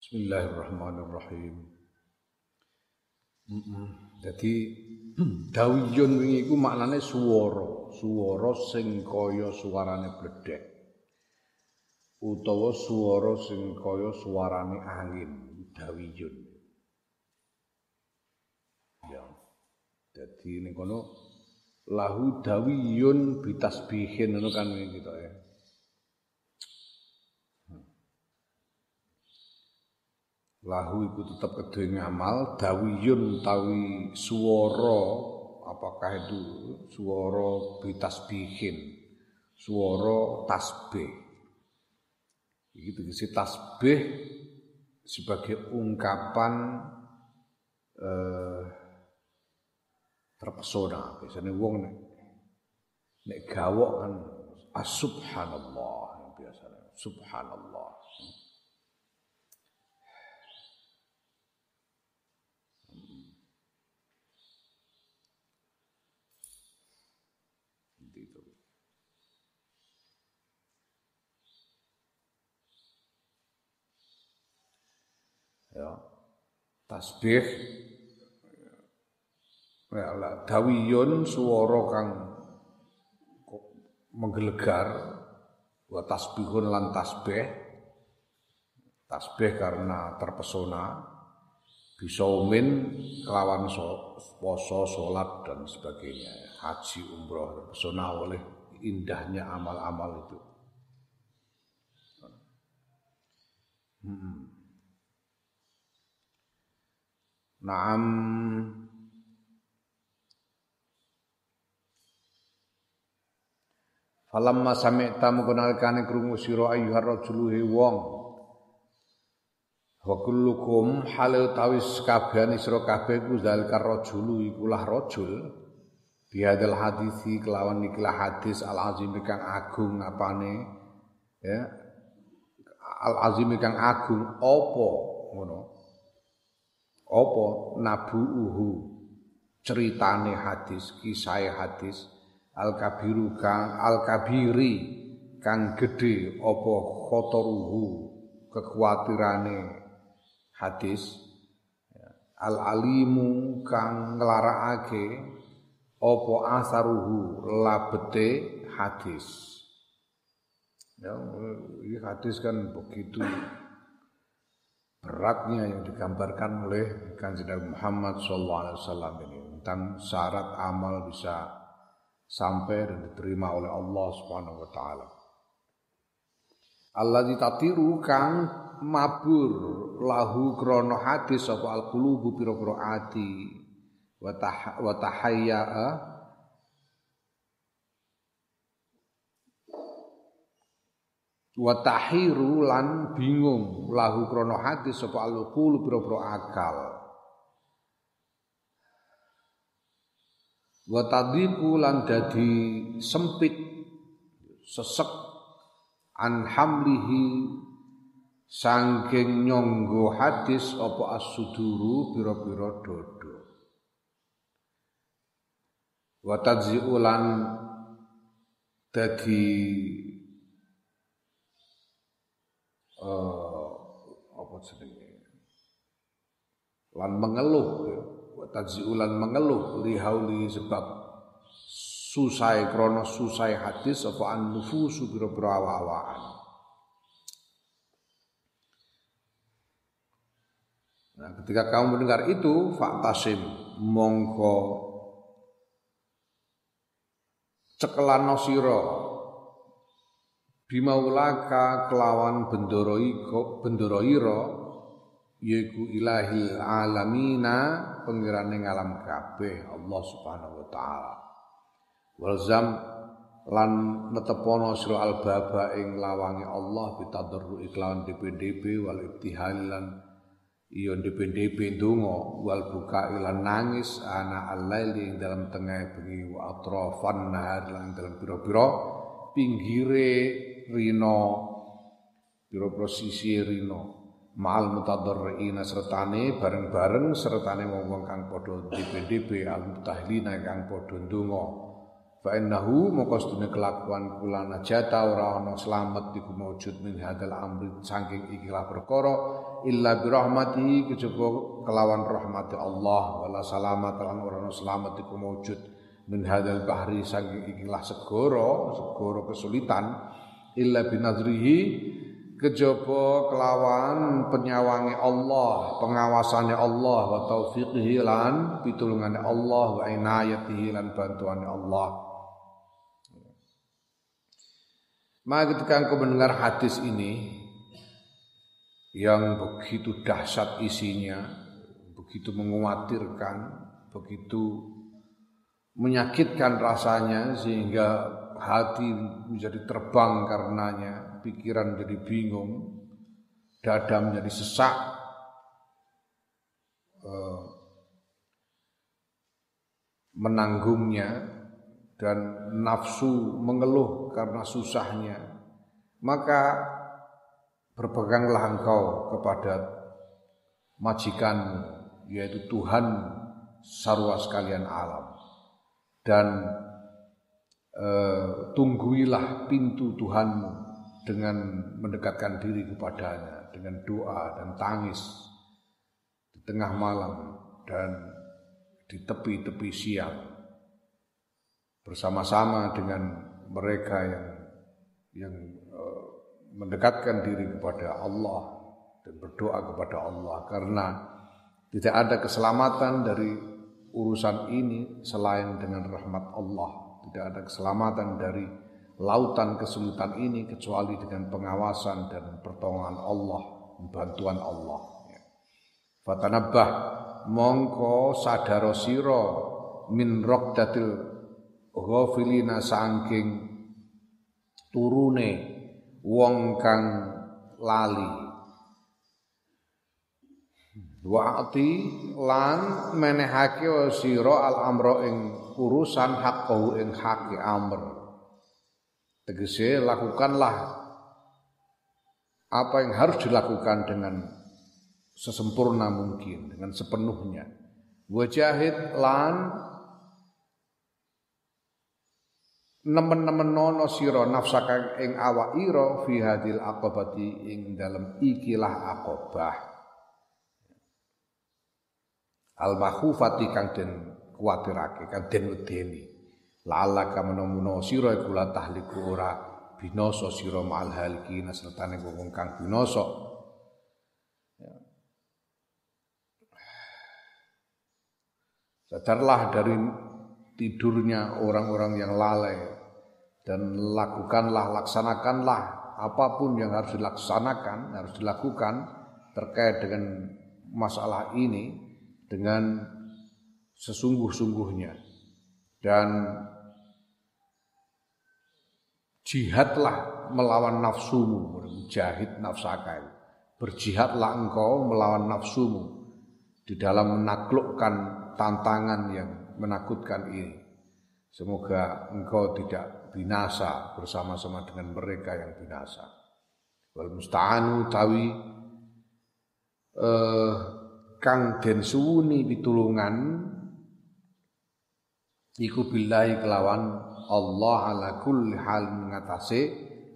Bismillahirrahmanirrahim. Jadi dawiyun wingi iku maknane swara, swara sing kaya suarane bledek. Utawa swara sing kaya suarane angin, dawiyun. Ya. Jadi ning kono lahu dawiyun bitasbihin ngono kan gitu ya. Lahu iku tetap kedue ngamal dawiyun tawi suara apakah itu? Suara bitasbihin suara tasbih. Iki tegese tasbih sebagai ungkapan eh, terpesona. Biasanya wong nek nek gawok kan as-subhanallah biasanya subhanallah ya. Tasbih. Ya dawiyun swara kang menggelegar. Wa tasbihun lan tasbih. Tasbih karena terpesona. Bisa umin kelawan so, poso, sholat dan sebagainya. Haji umroh terpesona oleh indahnya amal-amal itu. Hmm. Naam. Falamma sami'ta mengkonalikane krungu sira ayyuhar rajulu wong. Wa kullukum halil tawis kabehane sira kabeh ku zalika rajulu iku lah rajul bihadal hadisi kelawan ikilah hadis al azim kang agung apane ya. Al azim kang agung apa ngono apa nabuuhu? Ceritane hadis kisah hadis. Al kabiru kang al kabiri kang gede. Apa khotoruhu? Kekuatirane hadis. Al alimu kang nglarakake. Apa asaruhu? Labete hadis. Ya hadis kan begitu beratnya yang digambarkan oleh Kanjeng Muhammad SAW ini tentang syarat amal bisa sampai dan diterima oleh Allah Subhanahu wa taala. Allah ditatiru kang mabur lahu krono hadis apa al qulubu pira-pira ati wa tahayya wa tahiru lan bingung. Lahu krono hadis sapa alqul pira-pira akal. Wa tadiku lan dadi sempit sesek an hamlihi sangking nyonggo hadis apa as-suduru pira-pira dodo. Wa tadziulan dadi uh, apa jenenge? Lan mengeluh ya. tadziulan mengeluh lihauli sebab susai krono susai hadis apa an nufusu biro-biro awaan Nah, ketika kamu mendengar itu, faktasim mongko cekelan sira bimaulaka kelawan bendoro iko bendoro ira yaiku ilahi alamina pengirane ngalam kabeh Allah Subhanahu wa taala. Walzam lan netepono sira albaba ing lawange Allah bitadarru iklawan DPDP wal ibtihal lan iya DPDP ndonga wal buka ilan nangis ana al-lail ing dalam tengah bengi wa atrafan nahar lan dalam pira-pira pinggire rino piro prosisi rino. Mal mutadarriina sertane bareng-bareng sertane wong-wong kang padha DPDP al mutahlina kang padha ndonga. Fa innahu moko sedune kelakuan kula najata ora ana slamet iku maujud min hadal amri saking ikilah perkara illa birahmatihi kejaba kelawan rahmati Allah wala salamat lan ora selamat iku maujud min hadzal bahri saking ikilah segoro segoro kesulitan illa binadrihi kejaba kelawan penyawangi Allah, pengawasannya Allah wa taufiqihi lan pitulungane Allah wa inayatihi lan bantuannya Allah. Maka ketika engkau mendengar hadis ini yang begitu dahsyat isinya, begitu menguatirkan, begitu menyakitkan rasanya sehingga hati menjadi terbang karenanya, pikiran jadi bingung, dada menjadi sesak, eh, menanggungnya dan nafsu mengeluh karena susahnya, maka berpeganglah engkau kepada majikan yaitu Tuhan sarwa sekalian alam. Dan eh, tungguilah pintu Tuhanmu dengan mendekatkan diri kepadanya dengan doa dan tangis di tengah malam dan di tepi-tepi siang bersama-sama dengan mereka yang yang eh, mendekatkan diri kepada Allah dan berdoa kepada Allah karena tidak ada keselamatan dari urusan ini selain dengan rahmat Allah. Tidak ada keselamatan dari lautan kesulitan ini kecuali dengan pengawasan dan pertolongan Allah, bantuan Allah. Fatanabbah mongko sadaro siro min rokdatil ghafilina sangking turune wong kang lali Wa'ati lan menehake sira al amro ing urusan haqqahu ing haki amr. Tegese lakukanlah apa yang harus dilakukan dengan sesempurna mungkin, dengan sepenuhnya. Wajahid lan nemen-nemen nono sira nafsaka ing awak ira fi hadil aqabati ing dalem ikilah aqabah al makhufati kang den kuwatirake kang den wedeni la'allaka menawa sira iku la tahliku ora binasa sira ma'al halikin sertane wong kang binasa ya. sadarlah dari tidurnya orang-orang yang lalai dan lakukanlah laksanakanlah apa pun yang harus dilaksanakan harus dilakukan terkait dengan masalah ini dengan sesungguh-sungguhnya. Dan jihadlah melawan nafsumu mujahid nafsaka berjihadlah engkau melawan nafsumu di dalam menaklukkan tantangan yang menakutkan ini. Semoga engkau tidak binasa bersama-sama dengan mereka yang binasa. Wal musta'anu tawi eh, kang den suwuni pitulungan iku billahi kelawan Allah ala kulli hal mengatasi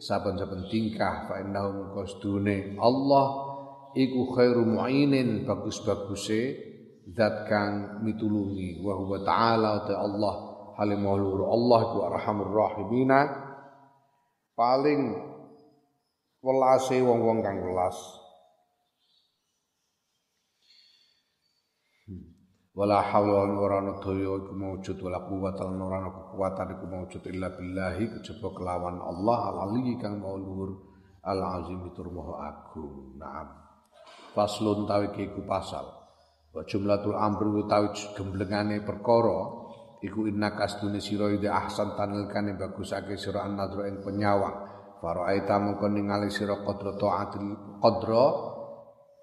saben-saben tingkah fa innahu qasdune Allah iku khairu mu'inin bagus-baguse zat kang mitulungi. Wa huwa ta'ala ta Allah halimul Allah iku arhamur rahimina. Paling welase wong-wong kang welas wala haula wala ana daya iku maujud wala quwata lan ora ana kekuatan iku maujud illa billahi kejaba kelawan Allah al ali kang mau luhur al azim tur maha agung. Naam. Faslun tawi iku pasal. Wa jumlatul amri utawi gemblengane perkara iku inna kasdune sira ide ahsan tanilkane bagusake sira an ing penyawang. Faraita mengko ningali sira qadra taatil qadra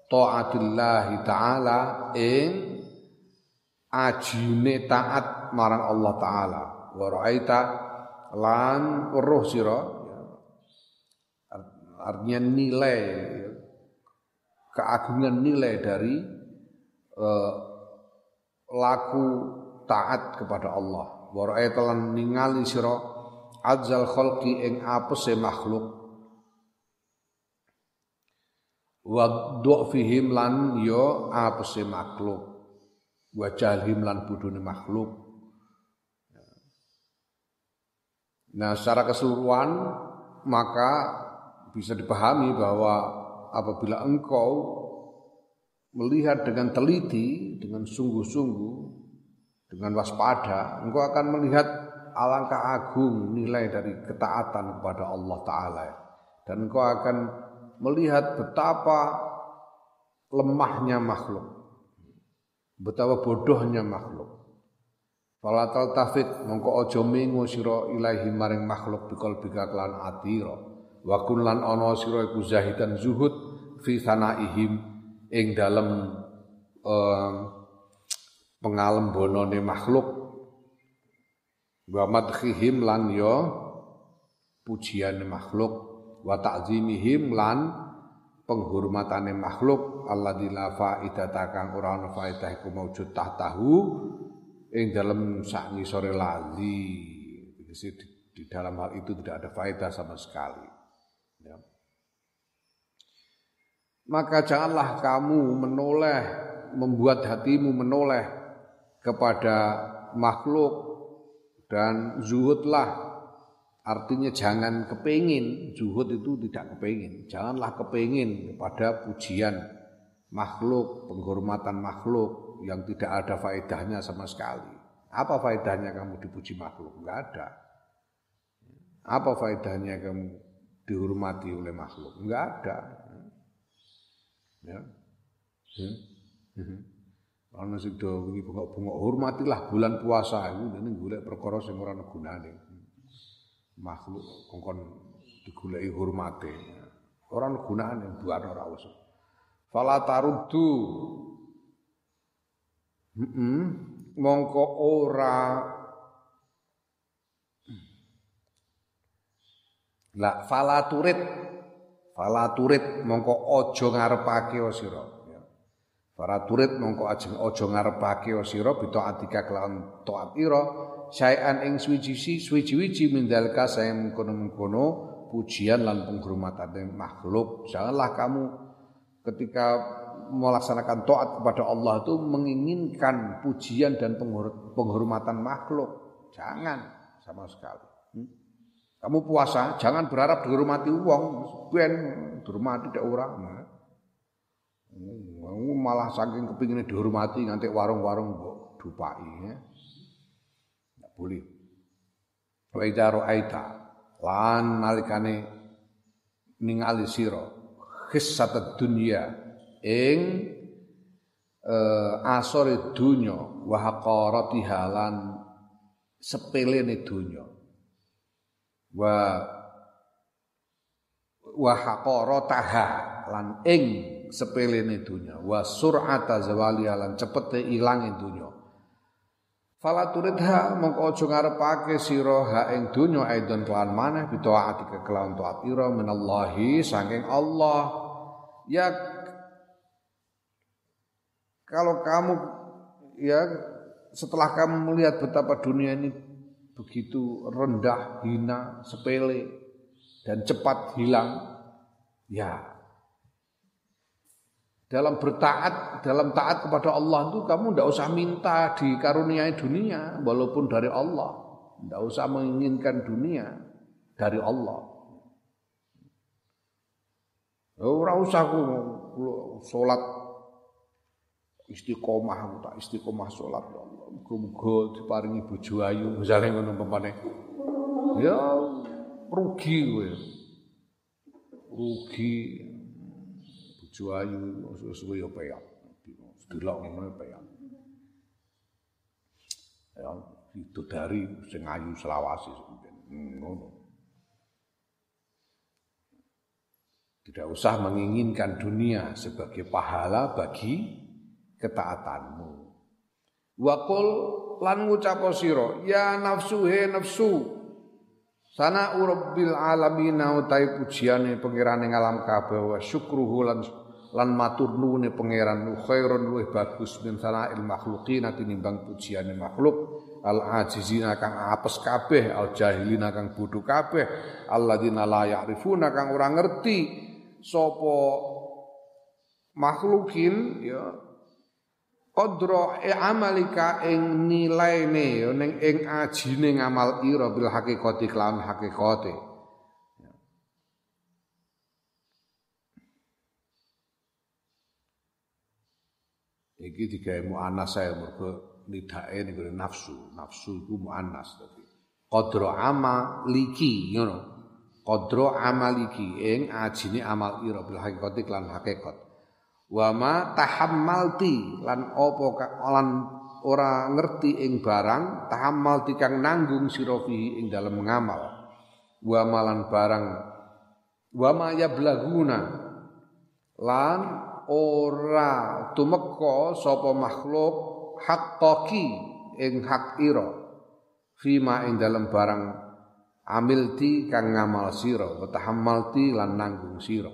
taatillahi taala ing ajine taat marang Allah taala. Wa ra'aita lan weruh sira artinya nilai keagungan nilai dari uh, laku taat kepada Allah. Wa ra'aita lan ningali sira azal khalqi ing apese makhluk. Wa fihim lan yo apese makhluk wa jalhim lan budune makhluk. Nah secara keseluruhan maka bisa dipahami bahwa apabila engkau melihat dengan teliti dengan sungguh-sungguh dengan waspada engkau akan melihat alangkah agung nilai dari ketaatan kepada Allah taala. Dan engkau akan melihat betapa lemahnya makhluk, betapa bodohnya makhluk. Fala taltafit mongko aja mengo sira ilahi maring makhluk bikol bika kelan atira. Wa kun lan ana sira iku zahidan zuhud fi sanaihim ing dalem um, pengalembonane makhluk wa madkhihim lan ya pujian makhluk wa ta'zimihim lan penghormatane makhluk Allah la faidata kang ora ana faidah iku maujud tahtahu dalam sak ngisore lazi di, di dalam hal itu tidak ada faedah sama sekali ya. maka janganlah kamu menoleh membuat hatimu menoleh kepada makhluk dan zuhudlah Artinya jangan kepingin, zuhud itu tidak kepingin. Janganlah kepingin kepada pujian makhluk, penghormatan makhluk yang tidak ada faedahnya sama sekali. Apa faedahnya kamu dipuji makhluk? Enggak ada. Apa faedahnya kamu dihormati oleh makhluk? Enggak ada. Ya. Hmm. Hmm. Ana sing do wingi bengok-bengok hormatilah bulan puasa iku dene golek perkara sing ora gunane makhluk kongkon digulai hormate. Orang gunaan yang buat orang usah. Fala taruddu. Heeh. Mongko ora La fala turit. Fala turit mongko aja ngarepake sira. Ya. Fala turit mongko aja ngarepake sira bitaat kelawan taat sayan ing suwiji suwiji-wiji mindalka saya mengkono-mengkono pujian lan penghormatan makhluk. Janganlah kamu ketika melaksanakan taat kepada Allah itu menginginkan pujian dan penghormatan makhluk. Jangan sama sekali. Hmm? Kamu puasa, jangan berharap dihormati uang, ben dihormati tidak orang. Hmm, malah saking kepingin dihormati nganti warung-warung dupai ya boleh. Wa idza ra'aita lan nalikane ningali sira khissat dunya ing uh, asore dunya wa haqaratiha lan sepelene dunya wa wa haqarataha lan ing sepelene dunya wa sur'ata zawali lan cepete ilange dunya Fala turidha mongko aja ngarepake sira ha ing donya aidon kelan maneh bitaati kelawan taat ira minallahi saking Allah. Ya kalau kamu ya setelah kamu melihat betapa dunia ini begitu rendah, hina, sepele dan cepat hilang, ya dalam bertaat, dalam taat kepada Allah itu kamu tidak usah minta dikaruniai dunia walaupun dari Allah. Tidak usah menginginkan dunia dari Allah. Ora usah aku salat istiqomah aku tak istiqomah salat ya Allah. Muga-muga diparingi bojo ayu misalnya ngono pemane. Ya rugi kowe. Rugi bojo ayu suwe ya peyak. Delok ngono peyak. Ya itu dari sing ayu selawasi ngono. Tidak usah menginginkan dunia sebagai pahala bagi ketaatanmu. Wakul lan ngucap sira, ya nafsu he nafsu. Sana urabbil alamin utai pujiane pangerane ngalam kabeh wa syukruhu lan lan matur nuwune pangeran khairun luwih bagus min sana'il makhluqin tinimbang pujiane makhluk. Al ajizina kang apes kabeh al jahilina kang bodho kabeh alladzina la ya'rifuna kang ora ngerti sapa makhlukin ya qadra e amalika ing nilaine ya ning ing ajine ngamal ira bil hakikati kelawan hakikate Iki digawe muannas saya mergo nidake niku nafsu. Nafsu iku muannas tadi. Qadra amaliki ngono. Qadra amaliki ing ajine amal ira bil hakikati lan hakikat. Wa ma tahammalti lan apa lan ora ngerti ing barang tahammalti kang nanggung sira ing dalem ngamal. Wa malan barang wa ma yablaguna lan ora tumeka sapa makhluk haqqaqi ing hak ira. Fima ing dalem barang amilti kang ngamal sira wa tahammalti lan nanggung sira.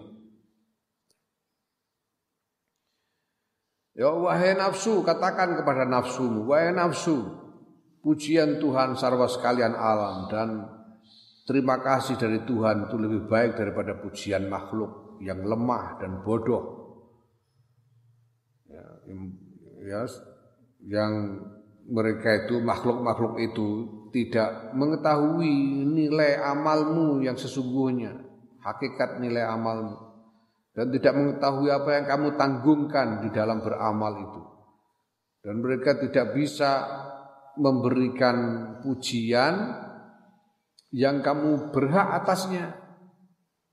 Ya wahai nafsu katakan kepada nafsumu wahai nafsu pujian Tuhan sarwa sekalian alam dan terima kasih dari Tuhan itu lebih baik daripada pujian makhluk yang lemah dan bodoh ya yang mereka itu makhluk-makhluk itu tidak mengetahui nilai amalmu yang sesungguhnya, hakikat nilai amalmu dan tidak mengetahui apa yang kamu tanggungkan di dalam beramal itu. Dan mereka tidak bisa memberikan pujian yang kamu berhak atasnya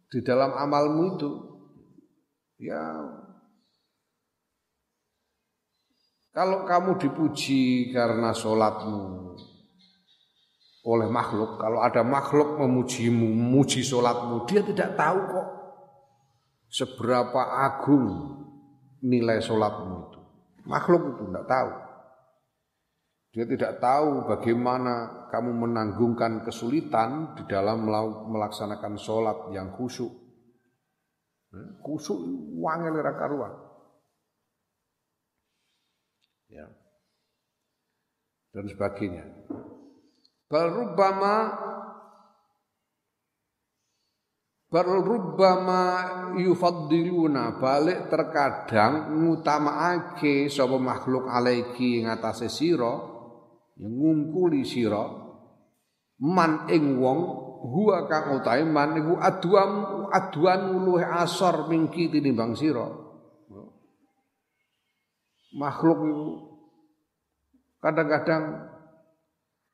di dalam amalmu itu. Ya Kalau kamu dipuji karena sholatmu oleh makhluk, kalau ada makhluk memujimu, memuji sholatmu, dia tidak tahu kok seberapa agung nilai sholatmu itu. Makhluk itu tidak tahu. Dia tidak tahu bagaimana kamu menanggungkan kesulitan di dalam melaksanakan sholat yang khusyuk. Khusyuk wangel karuan ya dan sebagainya. Bal rubbama bal yufaddiluna balik terkadang ngutamaake sapa makhluk alaiki sira yang ngungkuli sira man ing wong huwa kang utahe man iku aduam aduan luwih asor mingki tinimbang sira makhluk kadang-kadang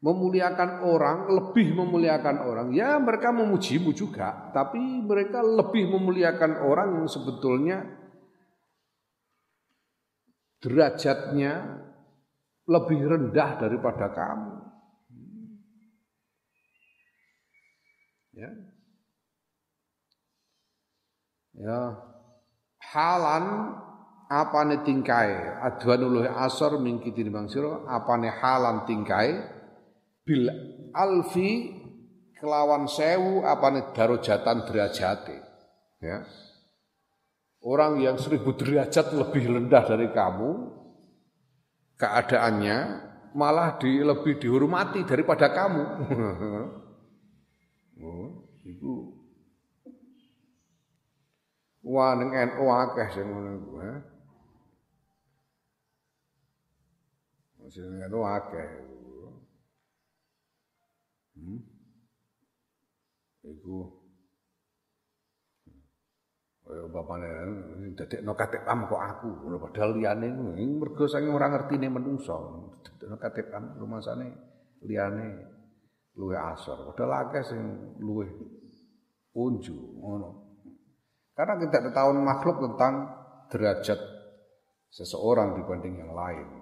memuliakan orang, lebih memuliakan orang. Ya mereka memujimu juga, tapi mereka lebih memuliakan orang yang sebetulnya derajatnya lebih rendah daripada kamu. Ya. Ya. Halan apane tingkai adwanul asor mingki tinimbang sira apane halan tingkai bil alfi kelawan sewu apane darajatan derajate? Ya. Orang yang seribu derajat lebih rendah dari kamu keadaannya malah di, lebih dihormati daripada kamu. Oh, itu Wah ning NU akeh sing ngono jenenge itu akeh. Hmm. Iku kaya bapane dadekno KTPam kok aku, padahal liyane mergo saking ora ngertine menungso. Dadekno KTPam rumasane liyane luwe asor. Padahal akeh sing luwe unju ngono. Karena kita tahu makhluk tentang derajat seseorang dibanding yang lain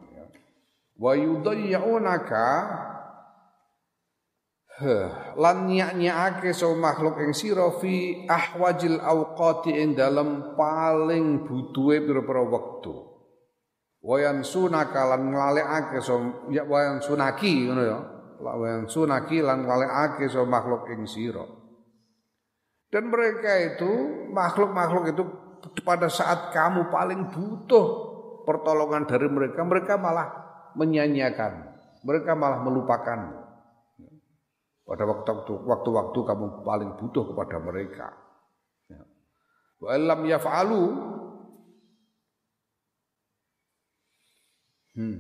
wa yudayyunaka lan nyak-nyakake so makhluk ing sira fi ahwajil awqati ing dalem paling butuhe pira-pira wektu. Wayan sunaka lan nglalekake so ya wayan sunaki ngono ya. Wayan sunaki lan nglalekake so makhluk ing sira. Dan mereka itu makhluk-makhluk itu pada saat kamu paling butuh pertolongan dari mereka mereka malah menyanyiakan. Mereka malah melupakan. Pada waktu-waktu kamu paling butuh kepada mereka. Wa lam yaf'alu Hmm.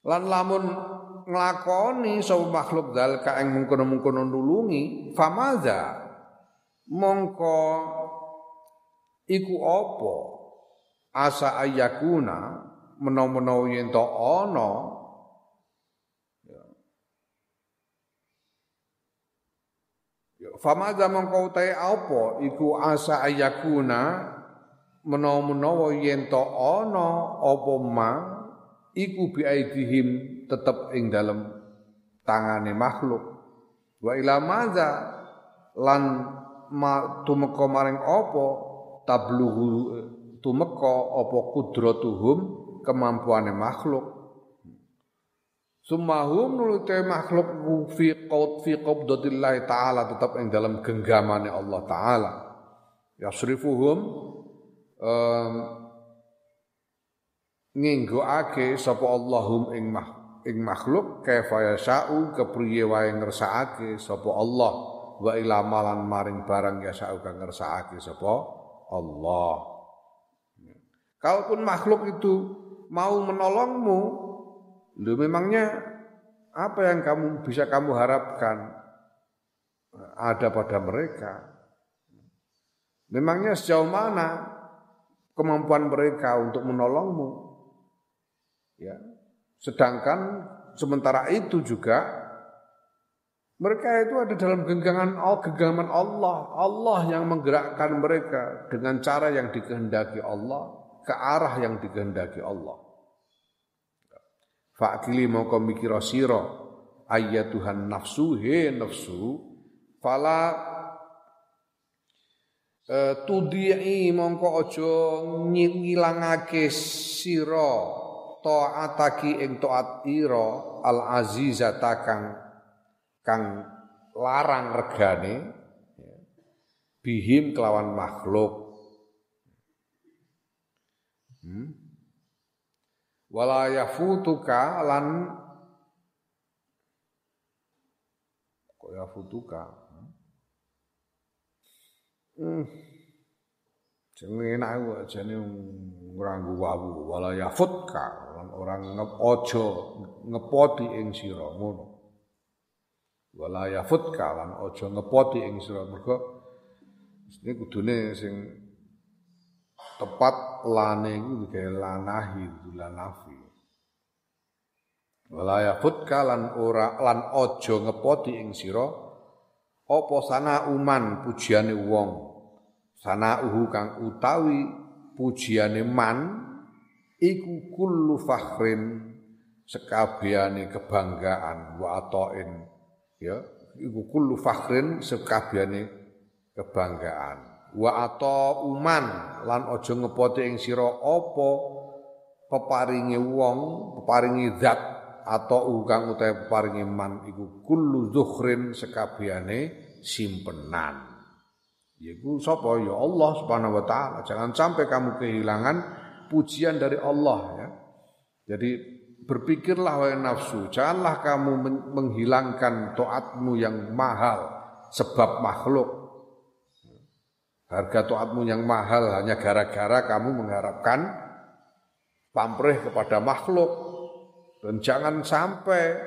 Lan lamun nglakoni sapa makhluk dalika ing mungkono-mungkono nulungi, famaza mongko iku apa asa ayakuna menawa-menawa yen to ana ya. ya famaza mongko utahe apa? Iku asa ayakuna menawa-menawa yen to ana apa ma iku biaidihim tetep ing dalem tangane makhluk. Wa ila maza lan ma tumeka maring apa? Tabluhu tumeka apa kudratuhum kemampuane makhluk Sumahum nulute makhluk fi qaut fi qabdatillah taala tetap ing dalam genggamane Allah taala. Yasrifuhum um, nginggoake sapa Allahum ing mah ing makhluk kaifa yasau kepriye wae ngersakake sapa Allah wa ila malan maring barang yasau kang ngersakake sapa Allah. Kalaupun makhluk itu mau menolongmu, lu memangnya apa yang kamu bisa kamu harapkan ada pada mereka? Memangnya sejauh mana kemampuan mereka untuk menolongmu? Ya. Sedangkan sementara itu juga mereka itu ada dalam genggaman genggaman Allah. Allah yang menggerakkan mereka dengan cara yang dikehendaki Allah ke arah yang dikehendaki Allah. Fa'kili mongko mikira sira Tuhan nafsu he nafsu fala uh, tudii mongko aja ngilangake sira taataki ing taat ira al azizata kang kang larang regane bihim kelawan makhluk Hmm? Wala lan kok yafutuka. Hmm. Jenenge enak kok jane ngranggu wawu wala yafutka lan orang aja ngepoti ing sira ngono. Wala yafutka lan aja ngepoti ing sira mergo mesti kudune sing tepat lane iku digawe lanahi lanafi wala yafutka lan ora lan aja ngepoti ing sira apa sana uman pujiane wong? Sana uhu kang utawi pujiane man iku kullu fakhrin sekabehane kebanggaan wa atain. Ya iku kullu fakhrin sekabehane kebanggaan wa ata uman lan aja ngepote ing sira apa? Peparinge wong peparingi zat atau kang utahe peparingi man iku kullu zukhrin sekabehane simpenan. Yaiku sapa? Ya Allah Subhanahu wa taala. Jangan sampai kamu kehilangan pujian dari Allah ya. Jadi berpikirlah wahai nafsu janganlah kamu menghilangkan taatmu yang mahal sebab makhluk Harga toatmu yang mahal hanya gara-gara kamu mengharapkan pamrih kepada makhluk. Dan jangan sampai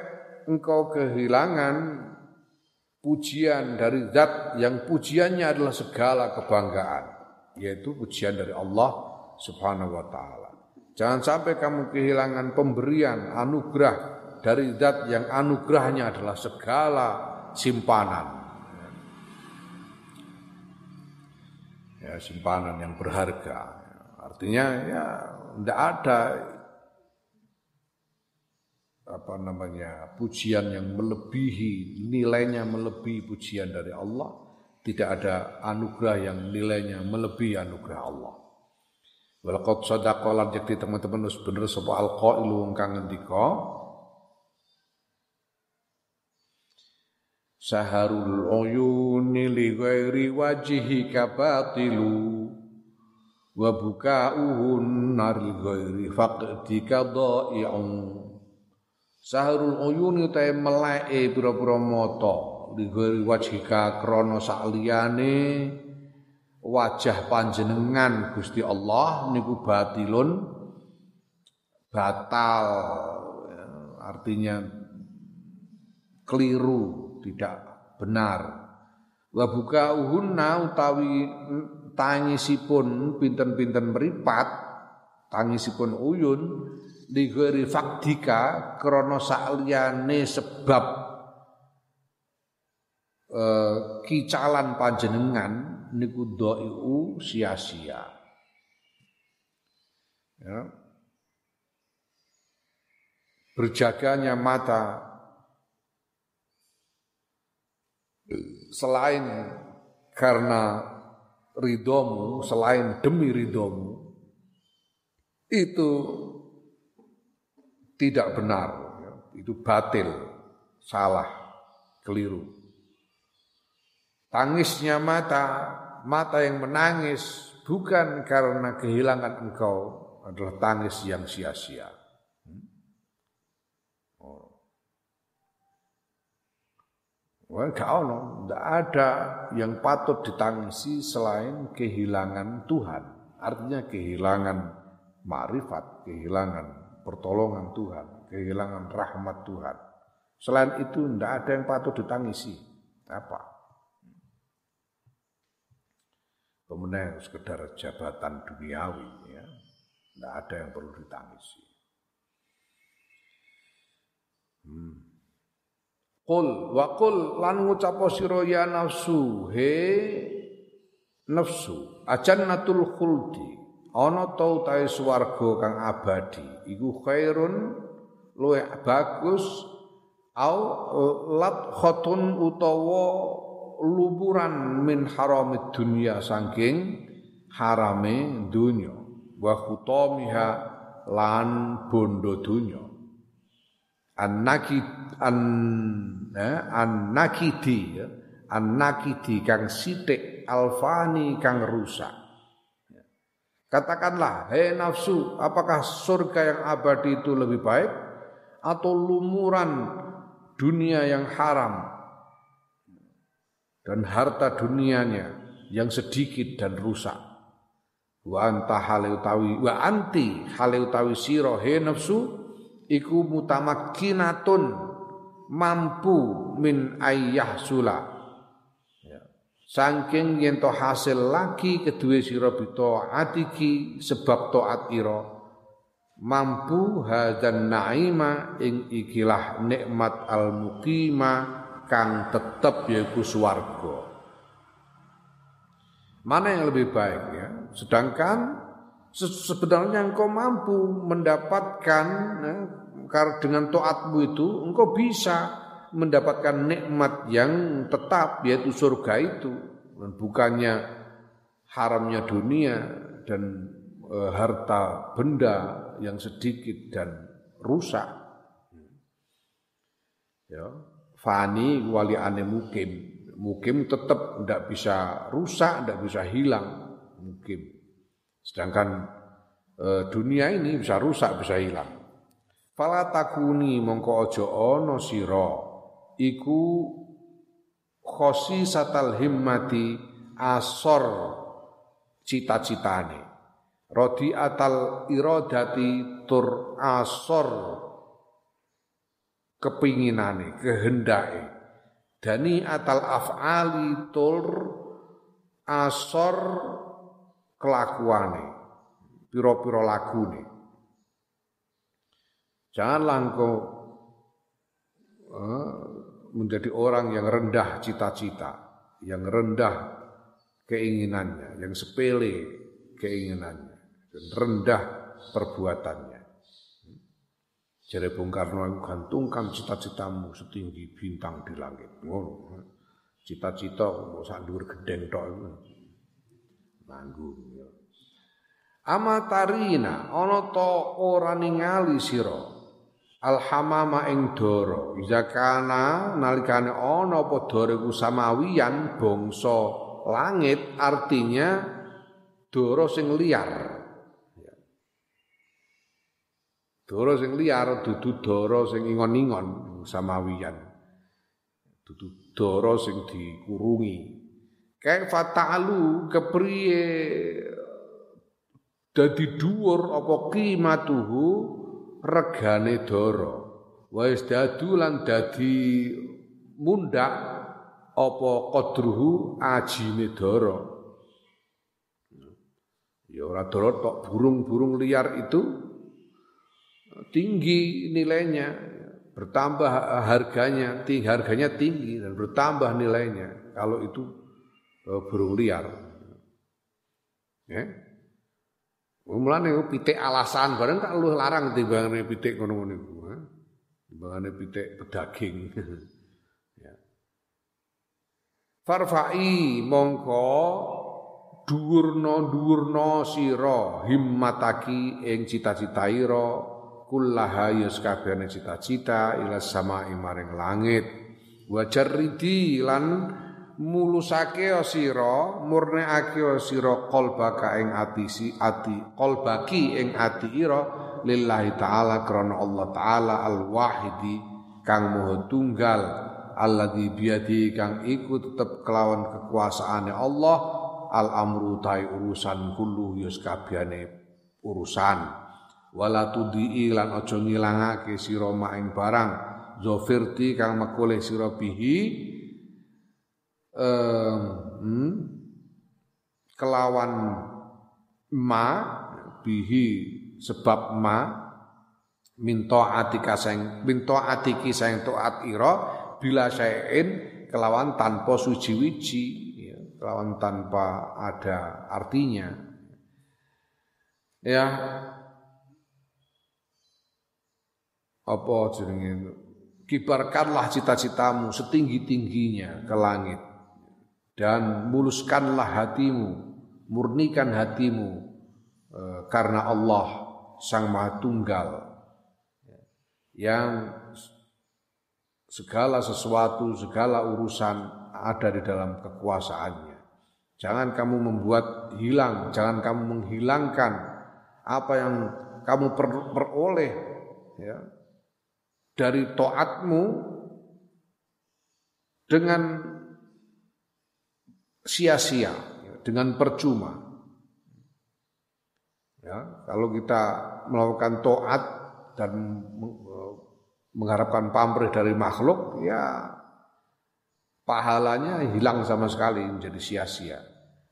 engkau kehilangan pujian dari zat yang pujiannya adalah segala kebanggaan. Yaitu pujian dari Allah subhanahu wa ta'ala. Jangan sampai kamu kehilangan pemberian, anugerah dari zat yang anugerahnya adalah segala simpanan. Simpanan yang berharga. Artinya ya tidak ada apa namanya pujian yang melebihi nilainya melebihi pujian dari Allah. Tidak ada anugerah yang nilainya melebihi anugerah Allah. Walaqad sadaqa lan teman-teman wis bener sapa alqailu wong kang ngendika Saharul uyuni li ghairi wajhika batilu wa buka'uhun naril ghairi faqdika dha'i'un Saharul uyuni utahe meleke pira-pira mata li ghairi wajhika krana wajah panjenengan Gusti Allah niku batilun batal artinya keliru tidak benar wa buka uhunna utawi tangisipun pinten-pinten meripat tangisipun uyun digori faktika krana sakliyane sebab eh, kicalan panjenengan niku doiu sia-sia. Ya. Berjaganya mata selain karena ridomu, selain demi ridomu, itu tidak benar, itu batil, salah, keliru. Tangisnya mata, mata yang menangis bukan karena kehilangan engkau adalah tangis yang sia-sia. Hmm? Oh. Wah, ono, tidak ada yang patut ditangisi selain kehilangan Tuhan. Artinya kehilangan makrifat, kehilangan pertolongan Tuhan, kehilangan rahmat Tuhan. Selain itu tidak ada yang patut ditangisi. Apa? Kemudian sekedar jabatan duniawi ya. Tidak ada yang perlu ditangisi. Hmm. Qul wa qul lan ngucap sira ya nafsu he nafsu ajannatul khuldi ana ta utahe swarga kang abadi iku khairun luwih bagus au lat khatun utawa luburan min haramid dunia saking harame dunya wa khutamiha lan bondo dunya an-nakid an eh, an-nakidi ya. An-nakidi kang sithik alfani kang rusak. Katakanlah, hei nafsu, apakah surga yang abadi itu lebih baik atau lumuran dunia yang haram dan harta dunianya yang sedikit dan rusak. Wa anta haleutawi wa anti haleutawi sira he nafsu iku mutamakkinatun mampu min ayyah sula. Ya. Saking yen to hasil lagi kedua sira bito atiki sebab taat ira mampu hadan naima ing ikilah nikmat al muqima kang tetep yaiku swarga. Mana yang lebih baik ya? Sedangkan sebenarnya engkau mampu mendapatkan ya, karena dengan taatmu itu engkau bisa mendapatkan nikmat yang tetap yaitu surga itu dan bukannya haramnya dunia dan e, harta benda yang sedikit dan rusak. Ya, fani wali ane mukim. Mukim tetap tidak bisa rusak, tidak bisa hilang. Mukim. Sedangkan e, dunia ini bisa rusak, bisa hilang. Fala takuni mongko ojo ono siro iku khosi satal himmati asor cita-citane. Rodi atal irodati tur asor kepinginane, kehendake. Dani atal af'ali tur asor kelakuane, piro-piro lagune. Jangan langkau eh, menjadi orang yang rendah cita-cita, yang rendah keinginannya, yang sepele keinginannya, dan rendah perbuatannya. Jare Bung Karno aku gantungkan cita-citamu setinggi bintang di langit. Ngono. Cita-cita kok sak dhuwur gedeng tok iku. Manggung ya. Amatarina ana ta ora ningali sira. Alhamama ing dara. Zakana nalikane ana apa dara iku samawiyan bangsa langit artinya dara sing liar. Dara sing liar dudu dara sing ingon-ingon samawiyan. Dudu dara sing dikurungi. Kaifa ta'alu kepriye dadi dhuwur apa qimatuhu regane dara. Wa isdadu lan dadi mundak apa qadruhu ajine dara. Ya ora dara tok burung-burung liar itu tinggi nilainya bertambah harganya tinggi harganya tinggi dan bertambah nilainya. Kalau itu burung liar ya Mulane pitik alasan bareng tak larang timbangane pitik ngono-ngono iku. Timbangane pitik pedaging. ya. Farfa'i mongko dhuwurna dhuwurna sira himmataki ing cita-cita ira kullaha yus kabehane cita-cita ila sama maring langit wajar ridi lan mulusake sira murneake sira qalbaka ing ati si ati qalbaki ing ati ira lillahi taala krana Allah taala al wahidi kang moho tunggal alladzi biadi kang iku tetep kelawan kekuasaane Allah al amru tai urusan kullu yus kabehane urusan. Wala tudii lan aja ngilangake sira ing barang zofirti kang makole sira bihi um, hmm, kelawan ma bihi sebab ma minto atika sing minto atiki sing taat ira bila sayin kelawan tanpa suci-wiji lawan tanpa ada artinya. Ya. Apa jenenge kibarkanlah cita-citamu setinggi-tingginya ke langit dan muluskanlah hatimu, murnikan hatimu e, karena Allah Sang Maha Tunggal yang segala sesuatu, segala urusan ada di dalam kekuasaannya. Jangan kamu membuat hilang, jangan kamu menghilangkan apa yang kamu peroleh ya, dari toatmu dengan sia-sia, ya, dengan percuma. Ya, kalau kita melakukan toat dan mengharapkan pamrih dari makhluk, ya pahalanya hilang sama sekali menjadi sia-sia.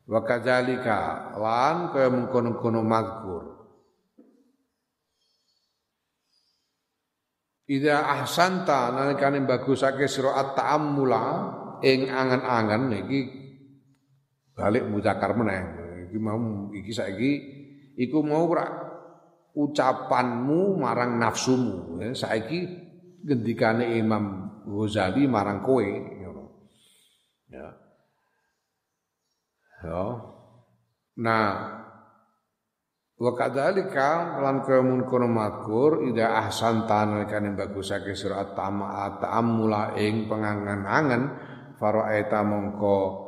Wa kadzalika lan kaya mengkono-kono mazkur. Ida ahsanta nalikane bagusake sira at-ta'ammula ing angan-angan iki balik muzakar meneh. Iki mau iki saiki iku mau ora ucapanmu marang nafsumu. Saiki gendikane Imam Ghazali marang kowe Ya. Ya. Nah, wa kadzalika lan kamun kono makur ida ahsanta nalikane bagusake sira at-tama ta'ammula ing pengangan-angan faraita mongko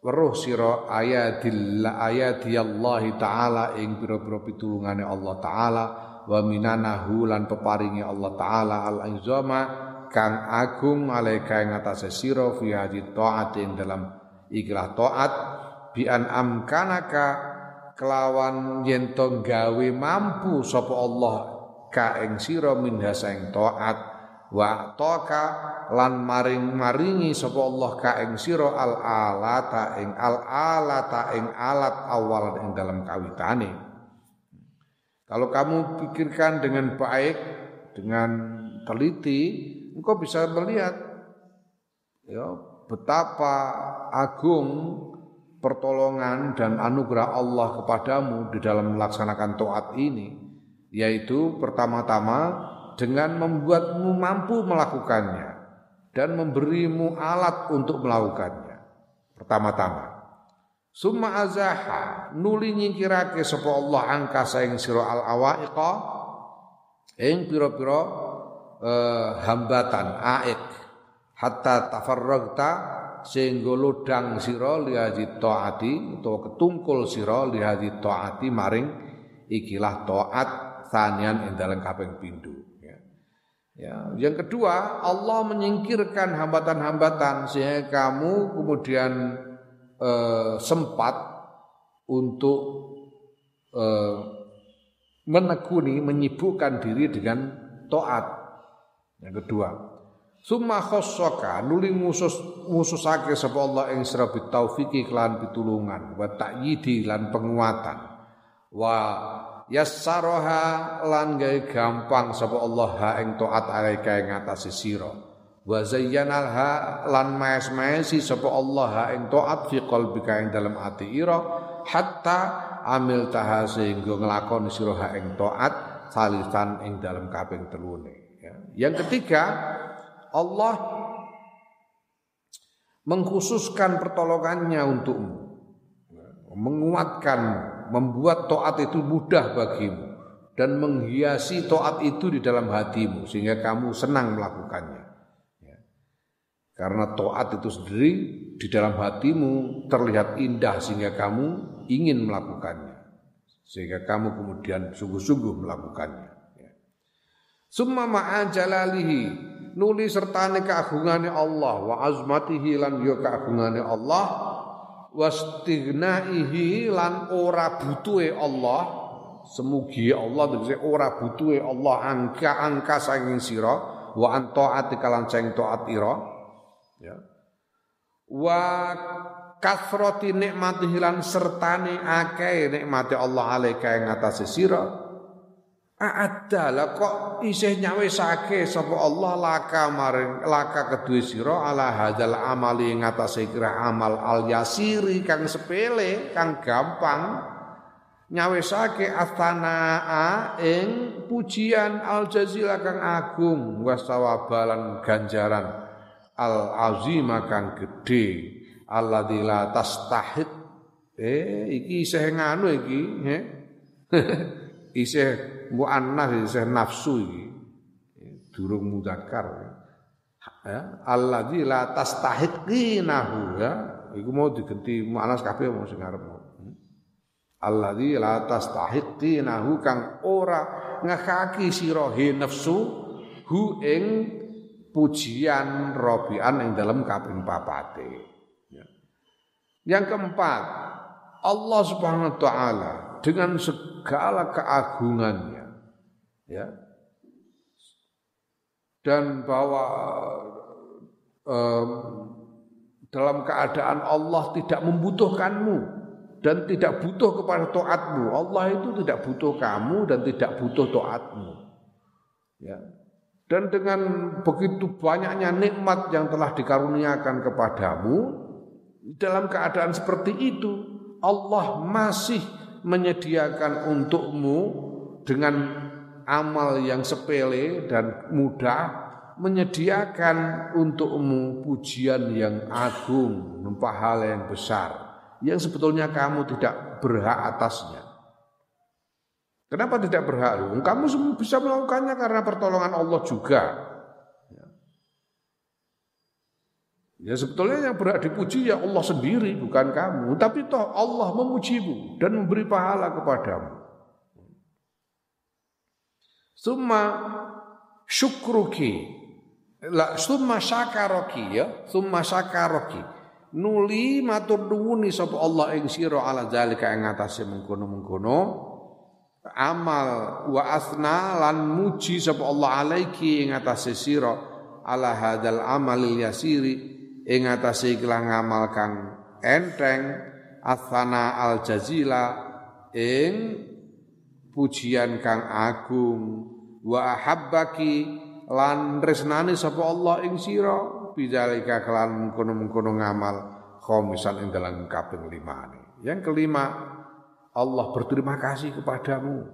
weruh sira ayatil ayati Allah taala ing pira-pira pitulungane Allah taala wa minanahu lan peparingi Allah taala al-izama kang agung alaika ing atase sira fi hadhi taat ing dalam ikilah taat bi an amkanaka kelawan yen gawe mampu sapa Allah ka ing sira minha ing taat wa toka lan maring maringi sapa Allah ka ing sira al alata ing al alata ing alat awal ing dalam kawitane. Kalau kamu pikirkan dengan baik dengan teliti engkau bisa melihat ya betapa agung pertolongan dan anugerah Allah kepadamu di dalam melaksanakan taat ini yaitu pertama-tama dengan membuatmu mampu melakukannya dan memberimu alat untuk melakukannya. Pertama-tama summa azaha nuli nyingkirake sapa Allah angka saing sira al awaiqa ing pira-pira eh, hambatan aik. Hatta tafarragta sehingga lodang sira lihazi taati utawa ketungkul sira lihazi taati maring ikilah taat sanian ing kaping ya. ya yang kedua Allah menyingkirkan hambatan-hambatan sehingga kamu kemudian eh, sempat untuk eh, menekuni menyibukkan diri dengan taat. Yang kedua, Summa khossaka nuli musus mususake sapa Allah ing sira bitaufiki kelan pitulungan wa ta'yidi lan penguatan wa yassaraha lan gawe gampang sapa Allah ha ing taat alaika ing atase sira wa zayyanalha lan maes-maesi sapa Allah ha ing taat fi qalbika ing dalam ati ira hatta amil taha sehingga nglakoni sira ha ing taat salisan ing dalam kaping telune ya. yang ketiga Allah mengkhususkan pertolongannya untukmu menguatkan membuat taat itu mudah bagimu dan menghiasi taat itu di dalam hatimu sehingga kamu senang melakukannya ya. karena taat itu sendiri di dalam hatimu terlihat indah sehingga kamu ingin melakukannya sehingga kamu kemudian sungguh-sungguh melakukannya ya. Summa ma'ajalalihi nuli sertane keagungane Allah wa azmatihi lan yo keagungane Allah wastighnaihi lan ora butuhe Allah. Semugi Allah tegese ora butuhe Allah angka-angka saking sira wa antaati kalan sing taat ira. Ya. Wa kasrati nikmatihi lan sertane akeh nikmate Allah alaika ing atase sira A'adda kok isih nyawisake sapa Allah laka maring laka kedue sira ala hadzal amali ngatasé kira amal al yasiri kang sepele kang gampang. Nyawisake astanaa ing pujian al jazila kang agung wasawabalan ganjaran. Al azima kang gedhe alladzi la tastahiq eh iki isih nganu iki he isih muannas isih nafsu iki. Durung mudzakkar ya alladzi la tastahiqinahu ya. Iku mau digenti muannas kabeh mau sing arep hmm. alladzi la tastahiqinahu kang ora ngekaki sira nafsu hu ing pujian robian yang dalam kaping papate ya. yang keempat Allah Subhanahu wa taala dengan segala keagungannya ya dan bahwa um, dalam keadaan Allah tidak membutuhkanmu dan tidak butuh kepada taatmu. Allah itu tidak butuh kamu dan tidak butuh taatmu. Ya. Dan dengan begitu banyaknya nikmat yang telah dikaruniakan kepadamu, dalam keadaan seperti itu Allah masih menyediakan untukmu dengan amal yang sepele dan mudah menyediakan untukmu pujian yang agung, pahala yang besar yang sebetulnya kamu tidak berhak atasnya. Kenapa tidak berhak? Kamu bisa melakukannya karena pertolongan Allah juga. Ya. Ya sebetulnya yang berhak dipuji ya Allah sendiri bukan kamu. Tapi toh Allah memujimu dan memberi pahala kepadamu. Summa syukruki. La summa syakaroki ya. Summa syakaroki. Nuli matur nuwuni sapa Allah ing sira ala zalika ing atase mengkono-mengkono. Amal wa asna lan muji sapa Allah alaiki ing atase sira ala hadal amalil yasiri ing atase iklan amal kang enteng asana al jazila ing pujian kang agung. Wa ahabbaki lan resnani sapa Allah ing sira bidzalika kelan mengkono-mengkono ngamal khomisan ing dalam kaping lima yang kelima Allah berterima kasih kepadamu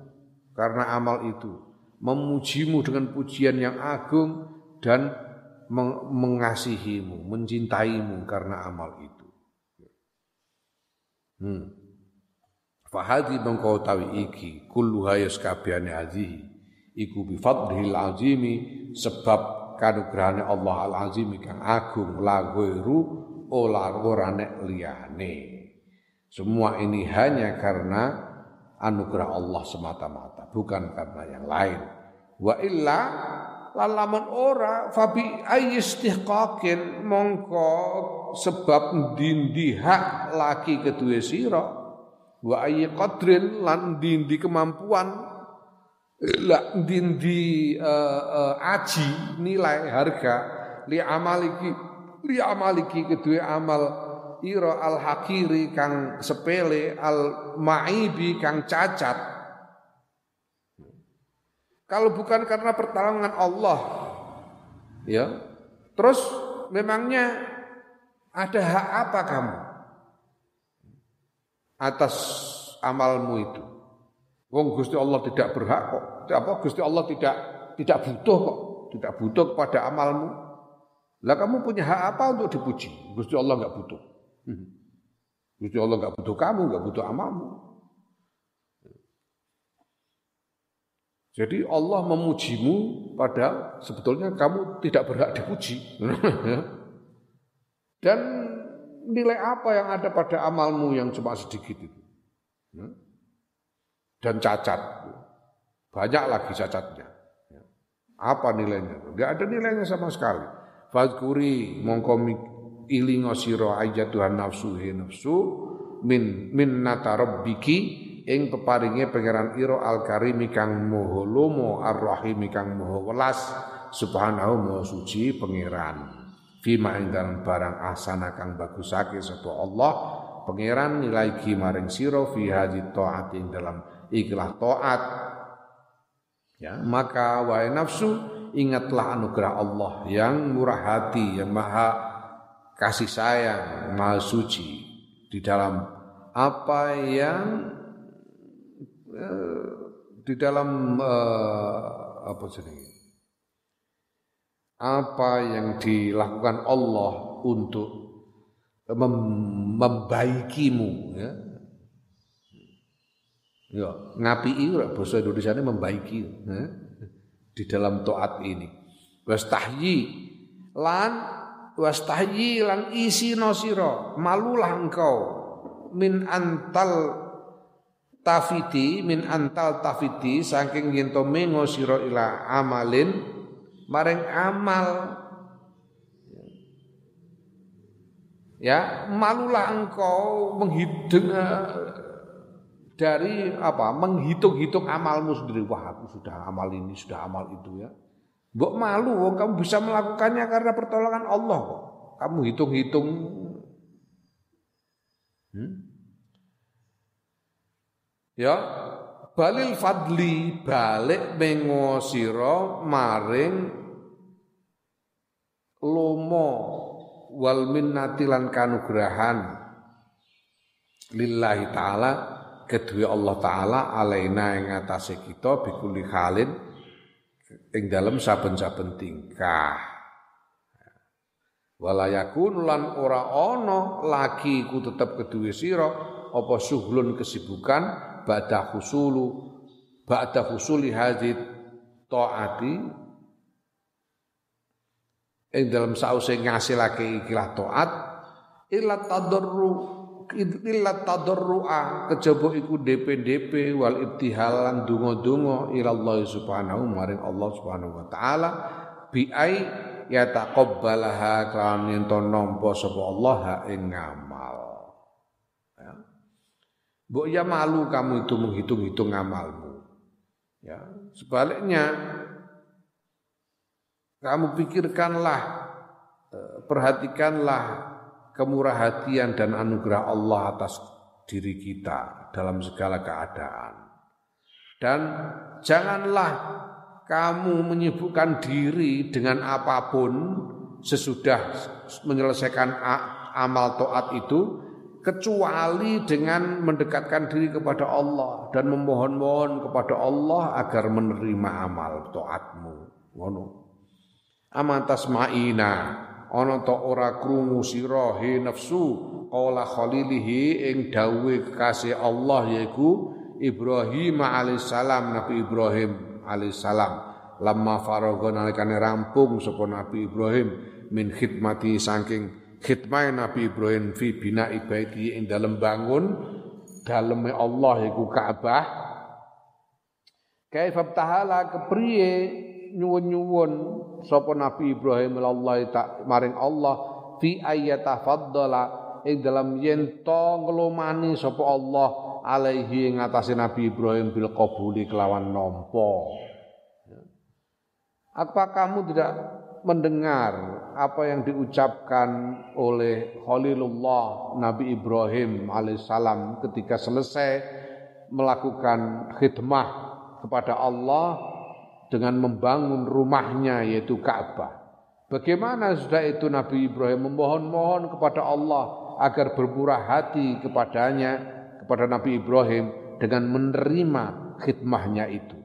karena amal itu memujimu dengan pujian yang agung dan mengasihimu, mencintaimu karena amal itu. Hmm. Fahadi mengkau tawi iki kullu hayas kabehane hadhihi iku bi azimi sebab kanugrahane Allah al azimi kang agung la ghairu ola ora nek liyane. Semua ini hanya karena anugerah Allah semata-mata, bukan karena yang lain. Wa illa lan lamun ora fabi ayyistihqaqin mongko sebab dindi hak laki kedua sira. Wa ayyi qadrin lan dindi kemampuan la dindi uh, uh, aji nilai harga li amaliki li amaliki kedua amal ira al hakiri kang sepele al maibi kang cacat kalau bukan karena pertolongan Allah, ya, terus memangnya ada hak apa kamu atas amalmu itu? Wong Gusti Allah tidak berhak kok. Apa Gusti Allah tidak tidak butuh kok, tidak butuh kepada amalmu. Lah kamu punya hak apa untuk dipuji? Gusti Allah nggak butuh. Hmm. Gusti Allah nggak butuh kamu, nggak butuh amalmu. Jadi Allah memujimu pada sebetulnya kamu tidak berhak dipuji. Dan nilai apa yang ada pada amalmu yang cuma sedikit itu? Dan cacat. Banyak lagi cacatnya. Apa nilainya? Tidak ada nilainya sama sekali. Fadkuri mongko ilingo siro Tuhan nafsu nafsu min min nata rabbiki ing peparinge pangeran ira al karimi kang lomo ar rahim kang moho welas subhanahu maha suci pangeran. Fima ing dalam barang asana kang bagusake sapa Allah pangeran nilai ki maring sira fi hadhi taat ing dalam ikhlas taat. Ya maka wa nafsu ingatlah anugerah Allah yang murah hati yang maha kasih sayang maha suci di dalam apa yang di dalam uh, apa jenenge? Apa yang dilakukan Allah untuk mem membaikimu ya? Ya ngapi ora bahasa Indonesia ini membaiki ya, di dalam taat ini. Wastahyi lan wastahyi lan isi nosiro malulah engkau min antal tafiti min antal tafiti saking yen to mengo sira ila amalin maring amal. Ya malulah engkau menghitung eh, dari apa menghitung-hitung amalmu sendiri. Wah aku sudah amal ini sudah amal itu ya. Mbok malu kamu bisa melakukannya karena pertolongan Allah kok. Kamu hitung-hitung. Hmm? Ya, balil fadli balik mengo maring lomo wal minnati lan kanugrahan lillahi taala kedua Allah taala alaina ing atase kita bikuli halin ing dalem saben-saben tingkah. Walayakun lan ora ana lagi ku tetep kedue sira apa suhlun kesibukan ba'da husulu ba'da husuli hadid taati. Ing dalam sause ngasilake ikilah taat. Illa tadarru illa tadarrua kejaba iku DP-DP wal ibtihal lan donga-donga ila Allah subhanahu maring Allah subhanahu wa taala. Bi ai ya taqabbalaha kan yen nampa sapa Allah ing ngamal Mbok ya malu kamu itu menghitung-hitung amalmu. Ya, sebaliknya kamu pikirkanlah eh, perhatikanlah kemurah hatian dan anugerah Allah atas diri kita dalam segala keadaan. Dan janganlah kamu menyibukkan diri dengan apa pun sesudah menyelesaikan amal toat itu kecuali dengan mendekatkan diri kepada Allah dan memohon-mohon kepada Allah agar menerima amal taatmu. Ngono. Amatas ma'ina. Ana ta ora krungu sira he nafsu qala khalilihi ing dawuhe kekasih Allah yaiku Ibrahim alaihissalam Nabi Ibrahim alaihissalam. Lamma faragha nalikane rampung sapa Nabi Ibrahim min khidmati saking khidmah Nabi Ibrahim fi bina ibaiti ing dalam bangun daleme Allah iku Ka'bah kaifa tahala kepriye nyuwun-nyuwun sapa Nabi Ibrahim Allah tak maring Allah fi ayyatafaddala ing dalam yen to nglumani sapa Allah alaihi ing atase Nabi Ibrahim bil kelawan nampa. Apa kamu tidak mendengar apa yang diucapkan oleh Khalilullah Nabi Ibrahim alaihissalam ketika selesai melakukan khidmah kepada Allah dengan membangun rumahnya yaitu Ka'bah. Bagaimana sudah itu Nabi Ibrahim memohon-mohon kepada Allah agar bermurah hati kepadanya, kepada Nabi Ibrahim dengan menerima khidmahnya itu.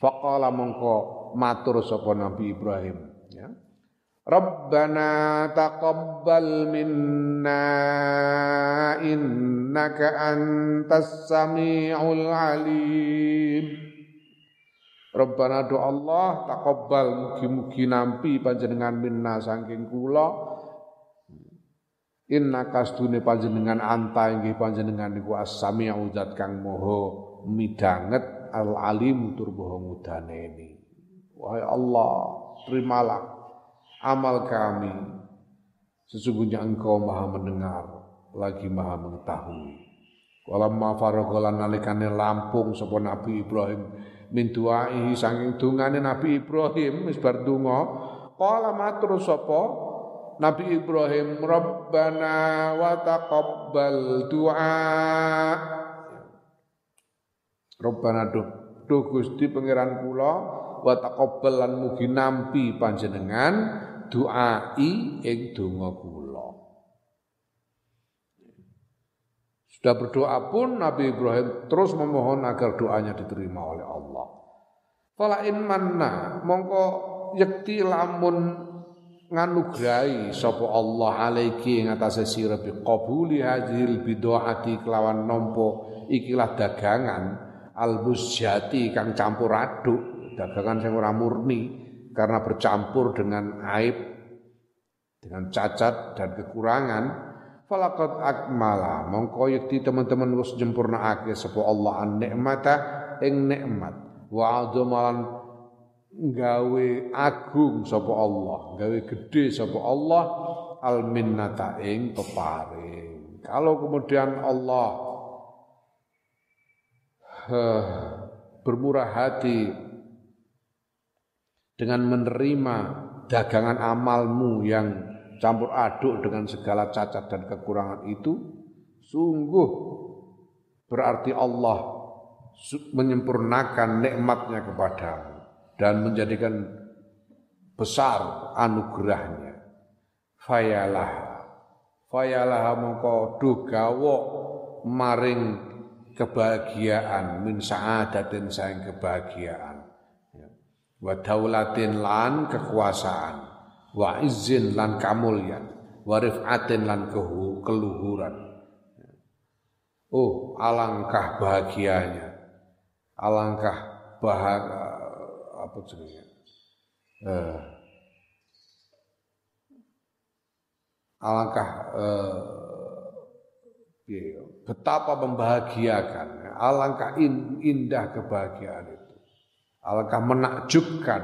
Faqala mongko matur sapa Nabi Ibrahim Rabbana taqabbal minna innaka antas samiul alim. Rabbana do Allah taqabbal mugi-mugi nampi panjenengan minna saking kula Inna kastune panjenengan anta inggih panjenengan niku as-sami'u zat kang moho midanget al-alim tur moho ngudaneni. Wahai Allah, terimalah amal kami. Sesungguhnya Engkau Maha mendengar, lagi Maha mengetahui. Walamma faraghalan nalikane lampung sapa Nabi Ibrahim min duai saking dungane Nabi Ibrahim wis bar donga qala matur sapa Nabi Ibrahim Rabbana wa taqabbal du'a Rabbana duh duh Gusti pangeran kula wa taqabbal lan mugi nampi panjenengan duai ing donga kula Sudah berdoa pun Nabi Ibrahim terus memohon agar doanya diterima oleh Allah. Fala in manna mongko yekti lamun nganugrahi sapa Allah alaiki ing atase sira bi qabuli hadhil bidoati kelawan nompo ikilah dagangan albusjati kang campur aduk dagangan sing ora murni karena bercampur dengan aib dengan cacat dan kekurangan Falakot akmala. Yekti teman-teman wis nyempurnaake sapa Allah an nikmata ing nikmat. Wa adzamalan gawe agung sapa Allah gawe gede sapa Allah al minnata ing peparing. Kalau kemudian Allah uh, bermurah hati dengan menerima dagangan amalmu yang campur aduk dengan segala cacat dan kekurangan itu sungguh berarti Allah menyempurnakan nikmatnya kepadamu dan menjadikan besar anugerahnya fayalah fayalah mongko dugawo maring kebahagiaan min saadatin sayang kebahagiaan. Wa daulatin lan kekuasaan wa izin lan kamulyan wa rifatin lan keluhuran. Oh alangkah bahagianya. Alangkah bahagia apa jenenge? Eh, alangkah eh, betapa membahagiakan alangkah indah kebahagiaan itu alangkah menakjubkan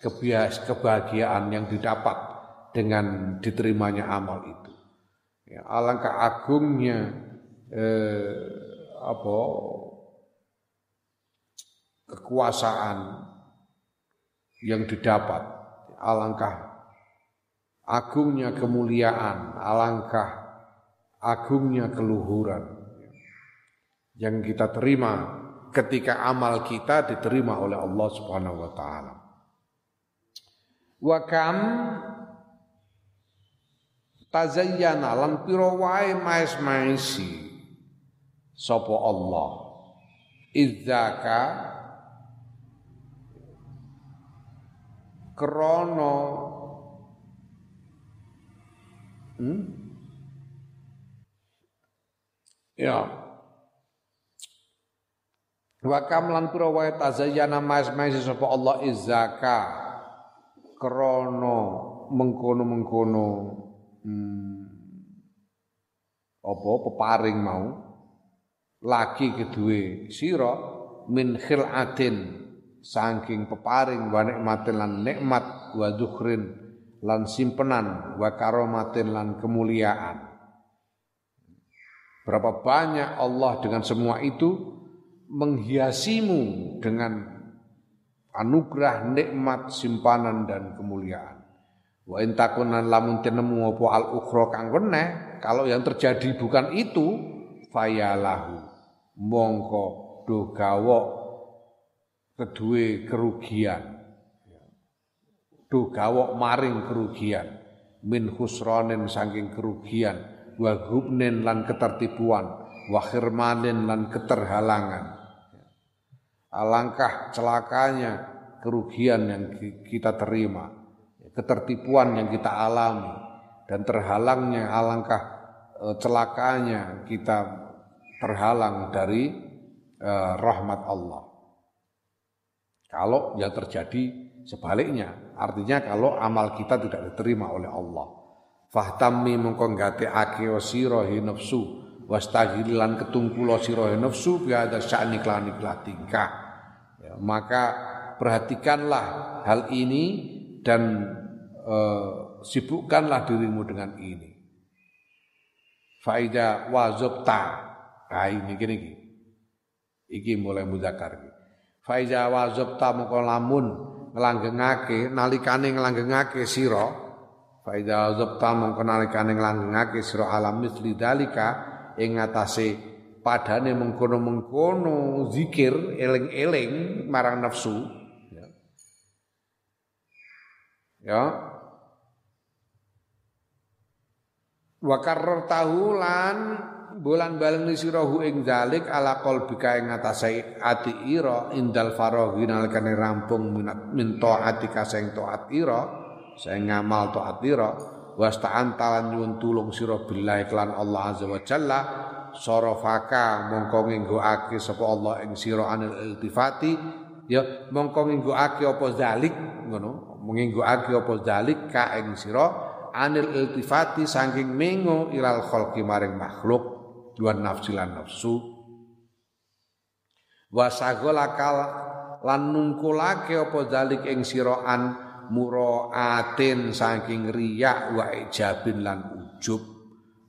kebahagiaan yang didapat dengan diterimanya amal itu. Ya, alangkah agungnya eh, apa kekuasaan yang didapat, alangkah agungnya kemuliaan, alangkah agungnya keluhuran yang kita terima ketika amal kita diterima oleh Allah Subhanahu wa taala. Wa kam tazayyana lan pira wae maes-maesi sapa Allah idzaka krana hmm? ya wa kam lan pira wae tazayyana maes-maesi sapa Allah idzaka krono mengkono-mengkono. Hmm, apa peparing mau. Lagi kedue sira min khilatin. Saking peparing wa nikmatin lan nikmat wa dzukrin lan simpenan wa karomatin lan kemuliaan. Berapa banyak Allah dengan semua itu menghiasimu dengan anugerah, nikmat, simpanan dan kemuliaan. Wa intakunan lamun tenemu apa al ukhra kang kalau yang terjadi bukan itu fayalahu. Mongko do gawok kedue kerugian. Do gawok maring kerugian. Min khusranin saking kerugian. Wa hubnin lan ketertipuan. Wa khirmanin lan keterhalangan alangkah celakanya kerugian yang kita terima ketertipuan yang kita alami dan terhalangnya alangkah e, celakanya kita terhalang dari uh, rahmat Allah kalau yang terjadi sebaliknya artinya kalau amal kita tidak diterima oleh Allah Fahtammi mengko nggatekake sira nafsu wastaghilan ketungkula sira nafsu bi ada sya'ni klan tingkah. Maka perhatikanlah hal ini dan uh, sibukkanlah dirimu dengan ini. Faida wazabta. Nah ini gini gini. Iki mulai mudakar. Faiza wazabta mengko lamun nglanggengake nalikane nglanggengake sira Fa idza zabta mongko nalikane nglanggengake sira alam misli dalika ing padane mengkono-mengkono zikir eling-eling marang nafsu ya. Ya. Wa tahu lan bulan balen sirahu ing dalik ala qalbika ing ngatasé ati ira indal faraghi nalikane rampung minat min taatika sing taat ira saya ngamal taat ira wasta'an talan nyuwun tulung sira billahi klan Allah azza wa jalla sorofaka mongko nginggoake sapa Allah ing sira anil iltifati. Ya mongko nginggoake apa zalik ngono. Nginggoake apa zalik ka ing sira anil iltifati saking mengo ilal khalqi maring makhluk dua nafsi lan nafsu. Wasagolakal lan nungkulake apa zalik ing sira an muraatin saking riyak wa ijabin lan ujub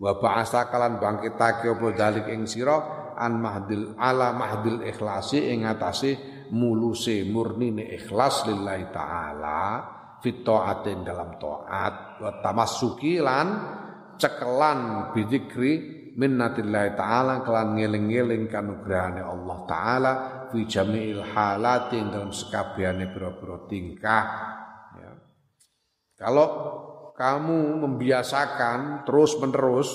wa ba'asa kalan bangkitake apa dalik ing sira an mahdil ala mahdil ikhlasi ing atase muluse murnine ikhlas lillahi taala fit taatin dalam taat wa tamassuki lan cekelan bidzikri minnatillahi ta'ala kelan ngeling-ngeling kanugrahane Allah taala fi jami'il halatin dalam sekabehane pira-pira tingkah kalau kamu membiasakan terus-menerus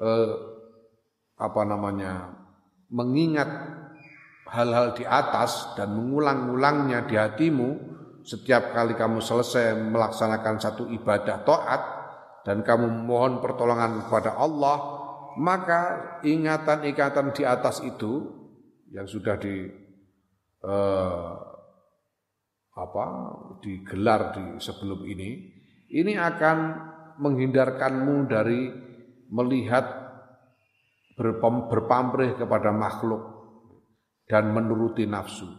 eh, apa namanya mengingat hal-hal di atas dan mengulang-ulangnya di hatimu setiap kali kamu selesai melaksanakan satu ibadah taat dan kamu mohon pertolongan kepada Allah maka ingatan-ingatan di atas itu yang sudah di eh, apa digelar di sebelum ini ini akan menghindarkanmu dari melihat berpamrih kepada makhluk dan menuruti nafsu.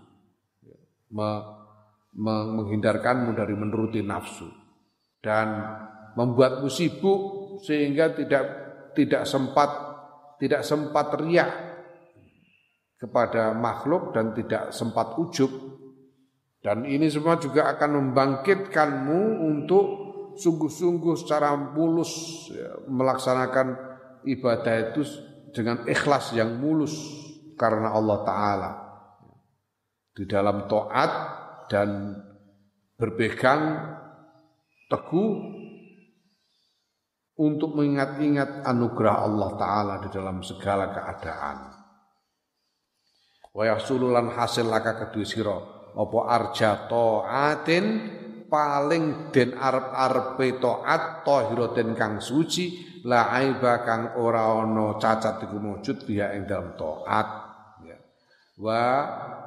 Me, me, menghindarkanmu dari menuruti nafsu dan membuatmu sibuk sehingga tidak tidak sempat tidak sempat riak kepada makhluk dan tidak sempat ujub. Dan ini semua juga akan membangkitkanmu untuk sungguh-sungguh secara mulus ya, melaksanakan ibadah itu dengan ikhlas yang mulus karena Allah Ta'ala. Di dalam to'at dan berpegang teguh untuk mengingat-ingat anugerah Allah Ta'ala di dalam segala keadaan. Wa yasululan hasil laka kedua sirah apa arja taatin paling den arep-arepe taat tahiratin kang suci la aiba kang ora ana cacat iku wujud biya ing dalem taat ya. wa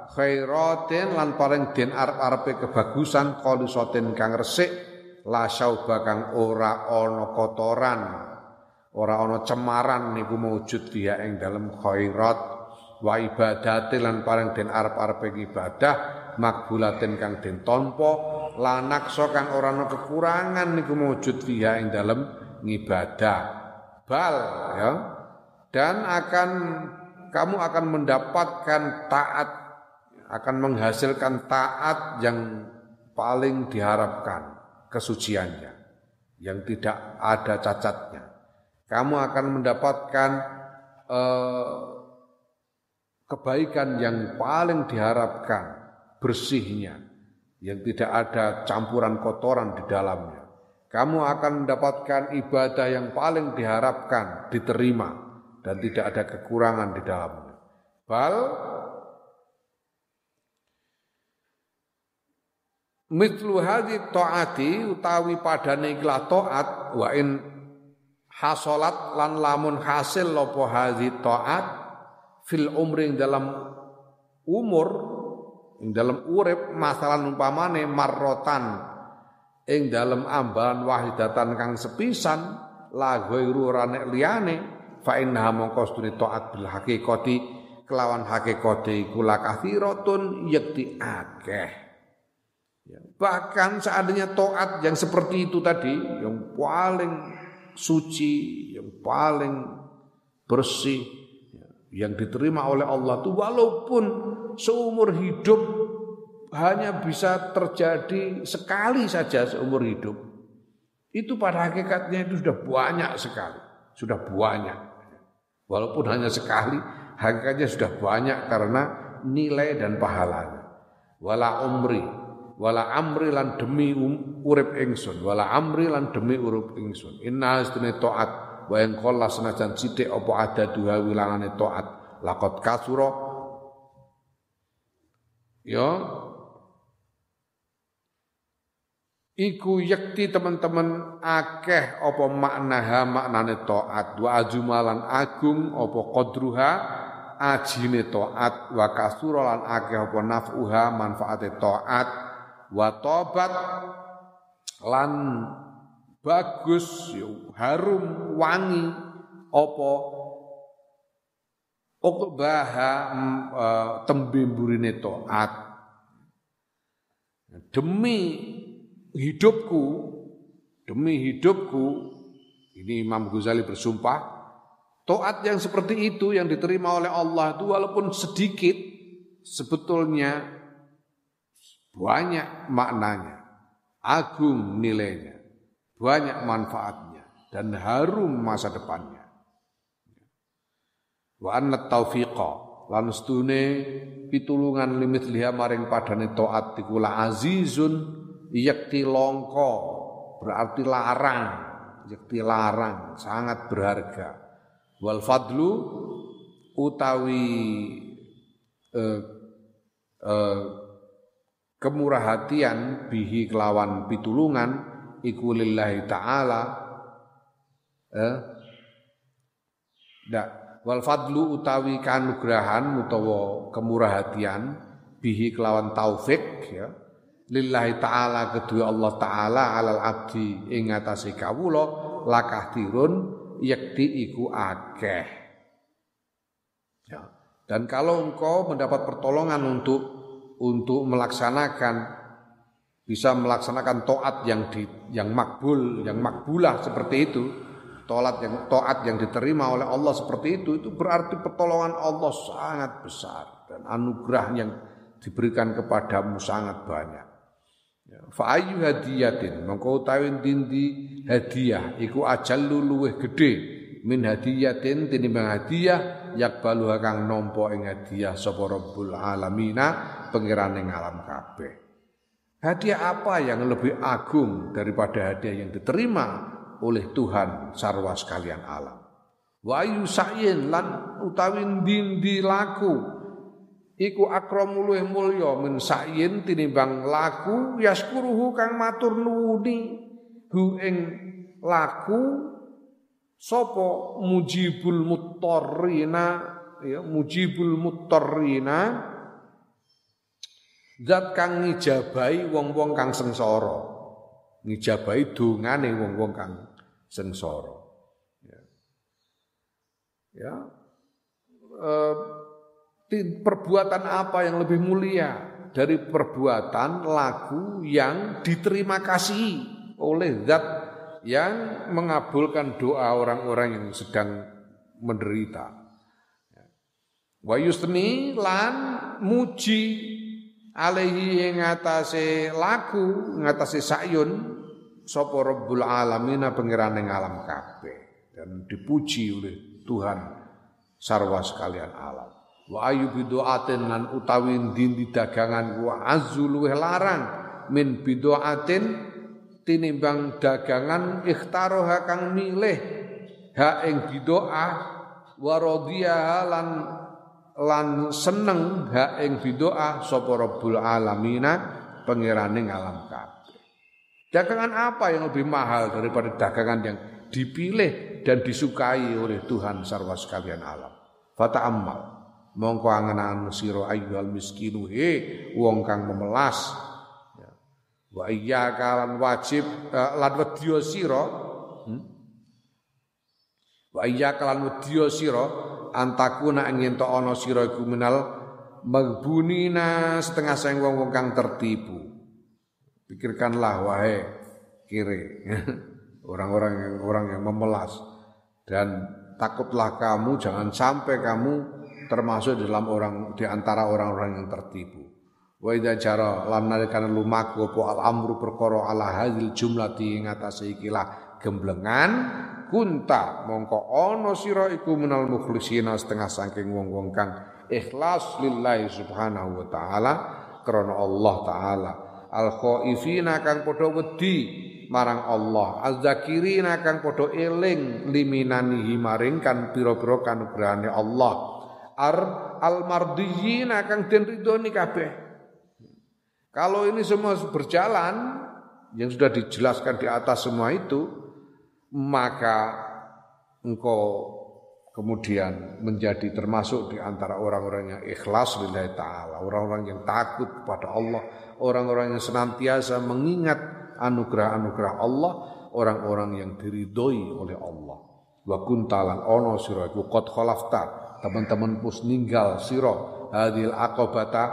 khairatin lan paling den arep-arepe kebagusan qalisatin kang resik la syauba kang ora ana kotoran ora ana cemaran niku wujud biya ing dalem khairat wa ibadati lan paling den arep-arepe ibadah makbulatin kang den tampa lanak so kang ora ana kekurangan niku mujud fiha ing dalem ngibadah. Bal ya. Dan akan kamu akan mendapatkan taat akan menghasilkan taat yang paling diharapkan kesuciannya yang tidak ada cacatnya. Kamu akan mendapatkan eh, kebaikan yang paling diharapkan bersihnya yang tidak ada campuran kotoran di dalamnya kamu akan mendapatkan ibadah yang paling diharapkan diterima dan tidak ada kekurangan di dalamnya. Bal mitlu hadhi taati utawi padane ikhlas taat wa in hasolat lan lamun hasil lopo hadhi taat fil umri dalam umur ing dalam urip masalah umpamane marrotan. Ing dalam ambalan wahidatan kang sepisan la ghairu rane liyane fa innaha mongko stune taat bil haqiqati kelawan hakikate iku lakathiratun yakti akeh. Ya, bahkan seandainya taat yang seperti itu tadi yang paling suci yang paling bersih yang diterima oleh Allah itu walaupun seumur hidup hanya bisa terjadi sekali saja seumur hidup itu pada hakikatnya itu sudah banyak sekali sudah banyak Walaupun hanya sekali, hakikatnya sudah banyak karena nilai dan pahalanya. Wala umri, wala amri lan demi urip ingsun, wala amri lan demi urip ingsun. Inna astune taat wa yang kolla senajan sithik apa ada dua wilangane taat. Lakot kasuro. Ya. Iku yakti teman-teman akeh apa maknaha maknane taat. Wa ajumalan agung apa qadruha? Ajine taat. Wa kasuralan akeh apa naf'uha manfaate taat. Wa tobat lan bagus harum wangi. Apa? Ukbaha uh, tembe mburine taat demi hidupku demi hidupku ini Imam Ghazali bersumpah taat yang seperti itu yang diterima oleh Allah itu walaupun sedikit sebetulnya banyak maknanya agung nilainya banyak manfaatnya dan harum masa depannya. Wa anna taufiqa lan stune pitulungan limit liha maring padane taat iku azizun yakti longko berarti larang yakti larang sangat berharga. Wal fadlu utawi eh, eh, kemurahatian bihi kelawan pitulungan iku lillahi taala. Eh? Ndak. Wal fadlu utawi kanugrahan utawa kemurahatian bihi kelawan taufik ya. Lillahi taala kedua Allah taala alal abdi ing atase kawula lakah tirun yakti iku akeh. Ya. Dan kalau engkau mendapat pertolongan untuk untuk melaksanakan bisa melaksanakan toat yang di, yang makbul, yang makbulah seperti itu, toat yang toat yang diterima oleh Allah seperti itu, itu berarti pertolongan Allah sangat besar dan anugerah yang diberikan kepadamu sangat banyak. Ya, fa ayu hadiyatin mengko utawi dindi hadiah iku ajallu luweh gedhe min hadiyatin tinimbang hadiah yakbalu kang nampa ing hadiah alamina pangerane alam kabeh hadiah apa yang lebih agung daripada hadiah yang diterima oleh Tuhan sarwa sekalian alam? Wa ayu sa'yin lan utawi dindi laku? Iku akramu luwih mulya min sa'yin tinimbang laku yaskuruhu kang matur nuwuni. Hu ing laku sapa mujibul muttarrina? Ya mujibul muttarrina zat kang ngijabahi wong-wong kang sengsara. Ngijabahi dongane wong-wong kang sengsara. Ya. Ya. Uh, perbuatan apa yang lebih mulia dari perbuatan laku yang diterima kasih oleh zat yang mengabulkan doa orang-orang yang sedang menderita. Wa yusni lan muji alaihi ing atase laku ngatasi sayun sapa rabbul alamin pangeran alam kabeh dan dipuji oleh Tuhan sarwa sekalian alam. Wa ayu biduatin lan utawi dindi dagangan wa azzu larang min biduatin tinimbang dagangan ikhtaroha kang milih ha ing bidoah wa lan lan seneng ha ing bidoa sapa Rabbul Alamina pangeraning alam kabeh. Dagangan apa yang lebih mahal daripada dagangan yang dipilih dan disukai oleh Tuhan sarwa sekalian alam. Fata amal. Mongko angen-angen sira ayyuhal miskinu he wong kang memelas. Ya. Wa iya kalan wajib uh, lan wedya sira. Hmm? Wa iya kalan wedya sira antakuna ingin to ana sira iku magbunina setengah sayang wong-wong kang tertipu. Pikirkanlah wahai kiri orang-orang yang orang yang memelas dan takutlah kamu jangan sampai kamu termasuk dalam orang di antara orang-orang yang tertipu. Wa idza jara lan nalikane lumaku apa al amru perkara ala hadil jumlati ing gemblengan kunta. Mongko ono sira iku menal mukhlisina setengah saking wong-wong kang ikhlas lillahi subhanahu wa taala krana Allah taala. Al khaifina kang padha wedi marang Allah. Az-zakirina kang padha eling liminanihi maring kan pira-pira kanugrahane Allah. Ar al mardiyina kang den ridhoni kabeh. Kalau ini semua berjalan yang sudah dijelaskan di atas semua itu maka engkau kemudian menjadi termasuk di antara orang-orang yang ikhlas lillahi ta'ala, orang-orang yang takut kepada Allah, orang-orang yang senantiasa mengingat anugerah-anugerah Allah, orang-orang yang diridhoi oleh Allah. Wa kuntalan ono sira iku qad khalafta, teman-teman pus ninggal sira hadil aqabata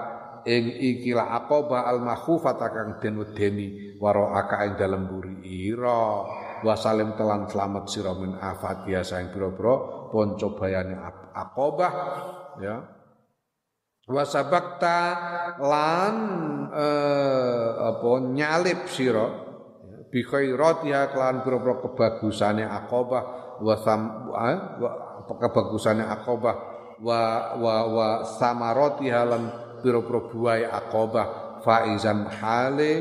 ing ikilah aqaba al makhufata kang den wedeni waro aka ing dalem buri ira wasalim telan selamat sira min biasa yang pira-pira ponco bayane akobah ya. Wasabakta lan eh, apa nyalip sira ya, bi khairatiha kelan pira-pira kebagusane akobah wa sam eh, kebagusane akobah wa wa wa samaratiha lan pira-pira buai akobah faizan hale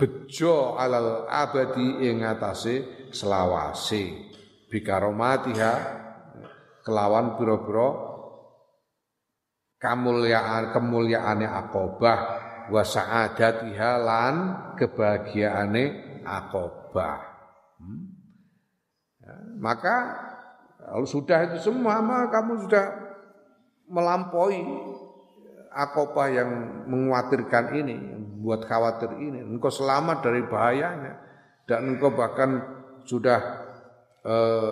bejo alal abadi ing atase selawase bikaromatiha kelawan pira-pira kamulyaan kemuliaane akobah wa sa'adatiha lan kebahagiaane akobah hmm? ya, maka kalau sudah itu semua maka kamu sudah melampaui akobah yang mengkhawatirkan ini, buat khawatir ini. Engkau selamat dari bahayanya dan engkau bahkan sudah eh,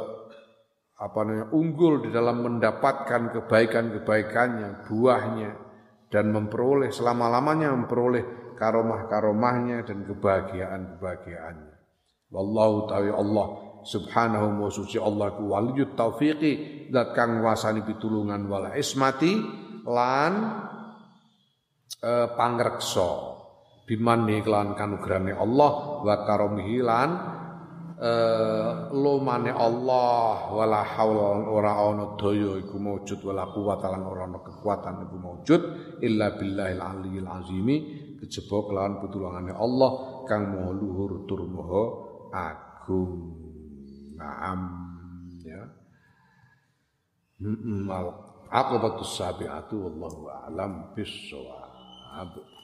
apa namanya unggul di dalam mendapatkan kebaikan-kebaikannya, buahnya dan memperoleh selama-lamanya memperoleh karomah-karomahnya dan kebahagiaan-kebahagiaannya. Wallahu ta'ala Allah subhanahu wa suci Allah ku waliyut taufiqi dat kang wasani pitulungan wala ismati lan e, pangreksa biman kelan kanugrahane Allah wa karomihi lan uh, lumane Allah wala haula ora ana daya iku maujud wala quwata lan ora ana kekuatan iku maujud illa billahil aliyil azimi. Kejaba kelawan pitulungane Allah kang maha luhur tur maha agung. Naam ya. Al aqibatus sabiatu wallahu a'lam bissawab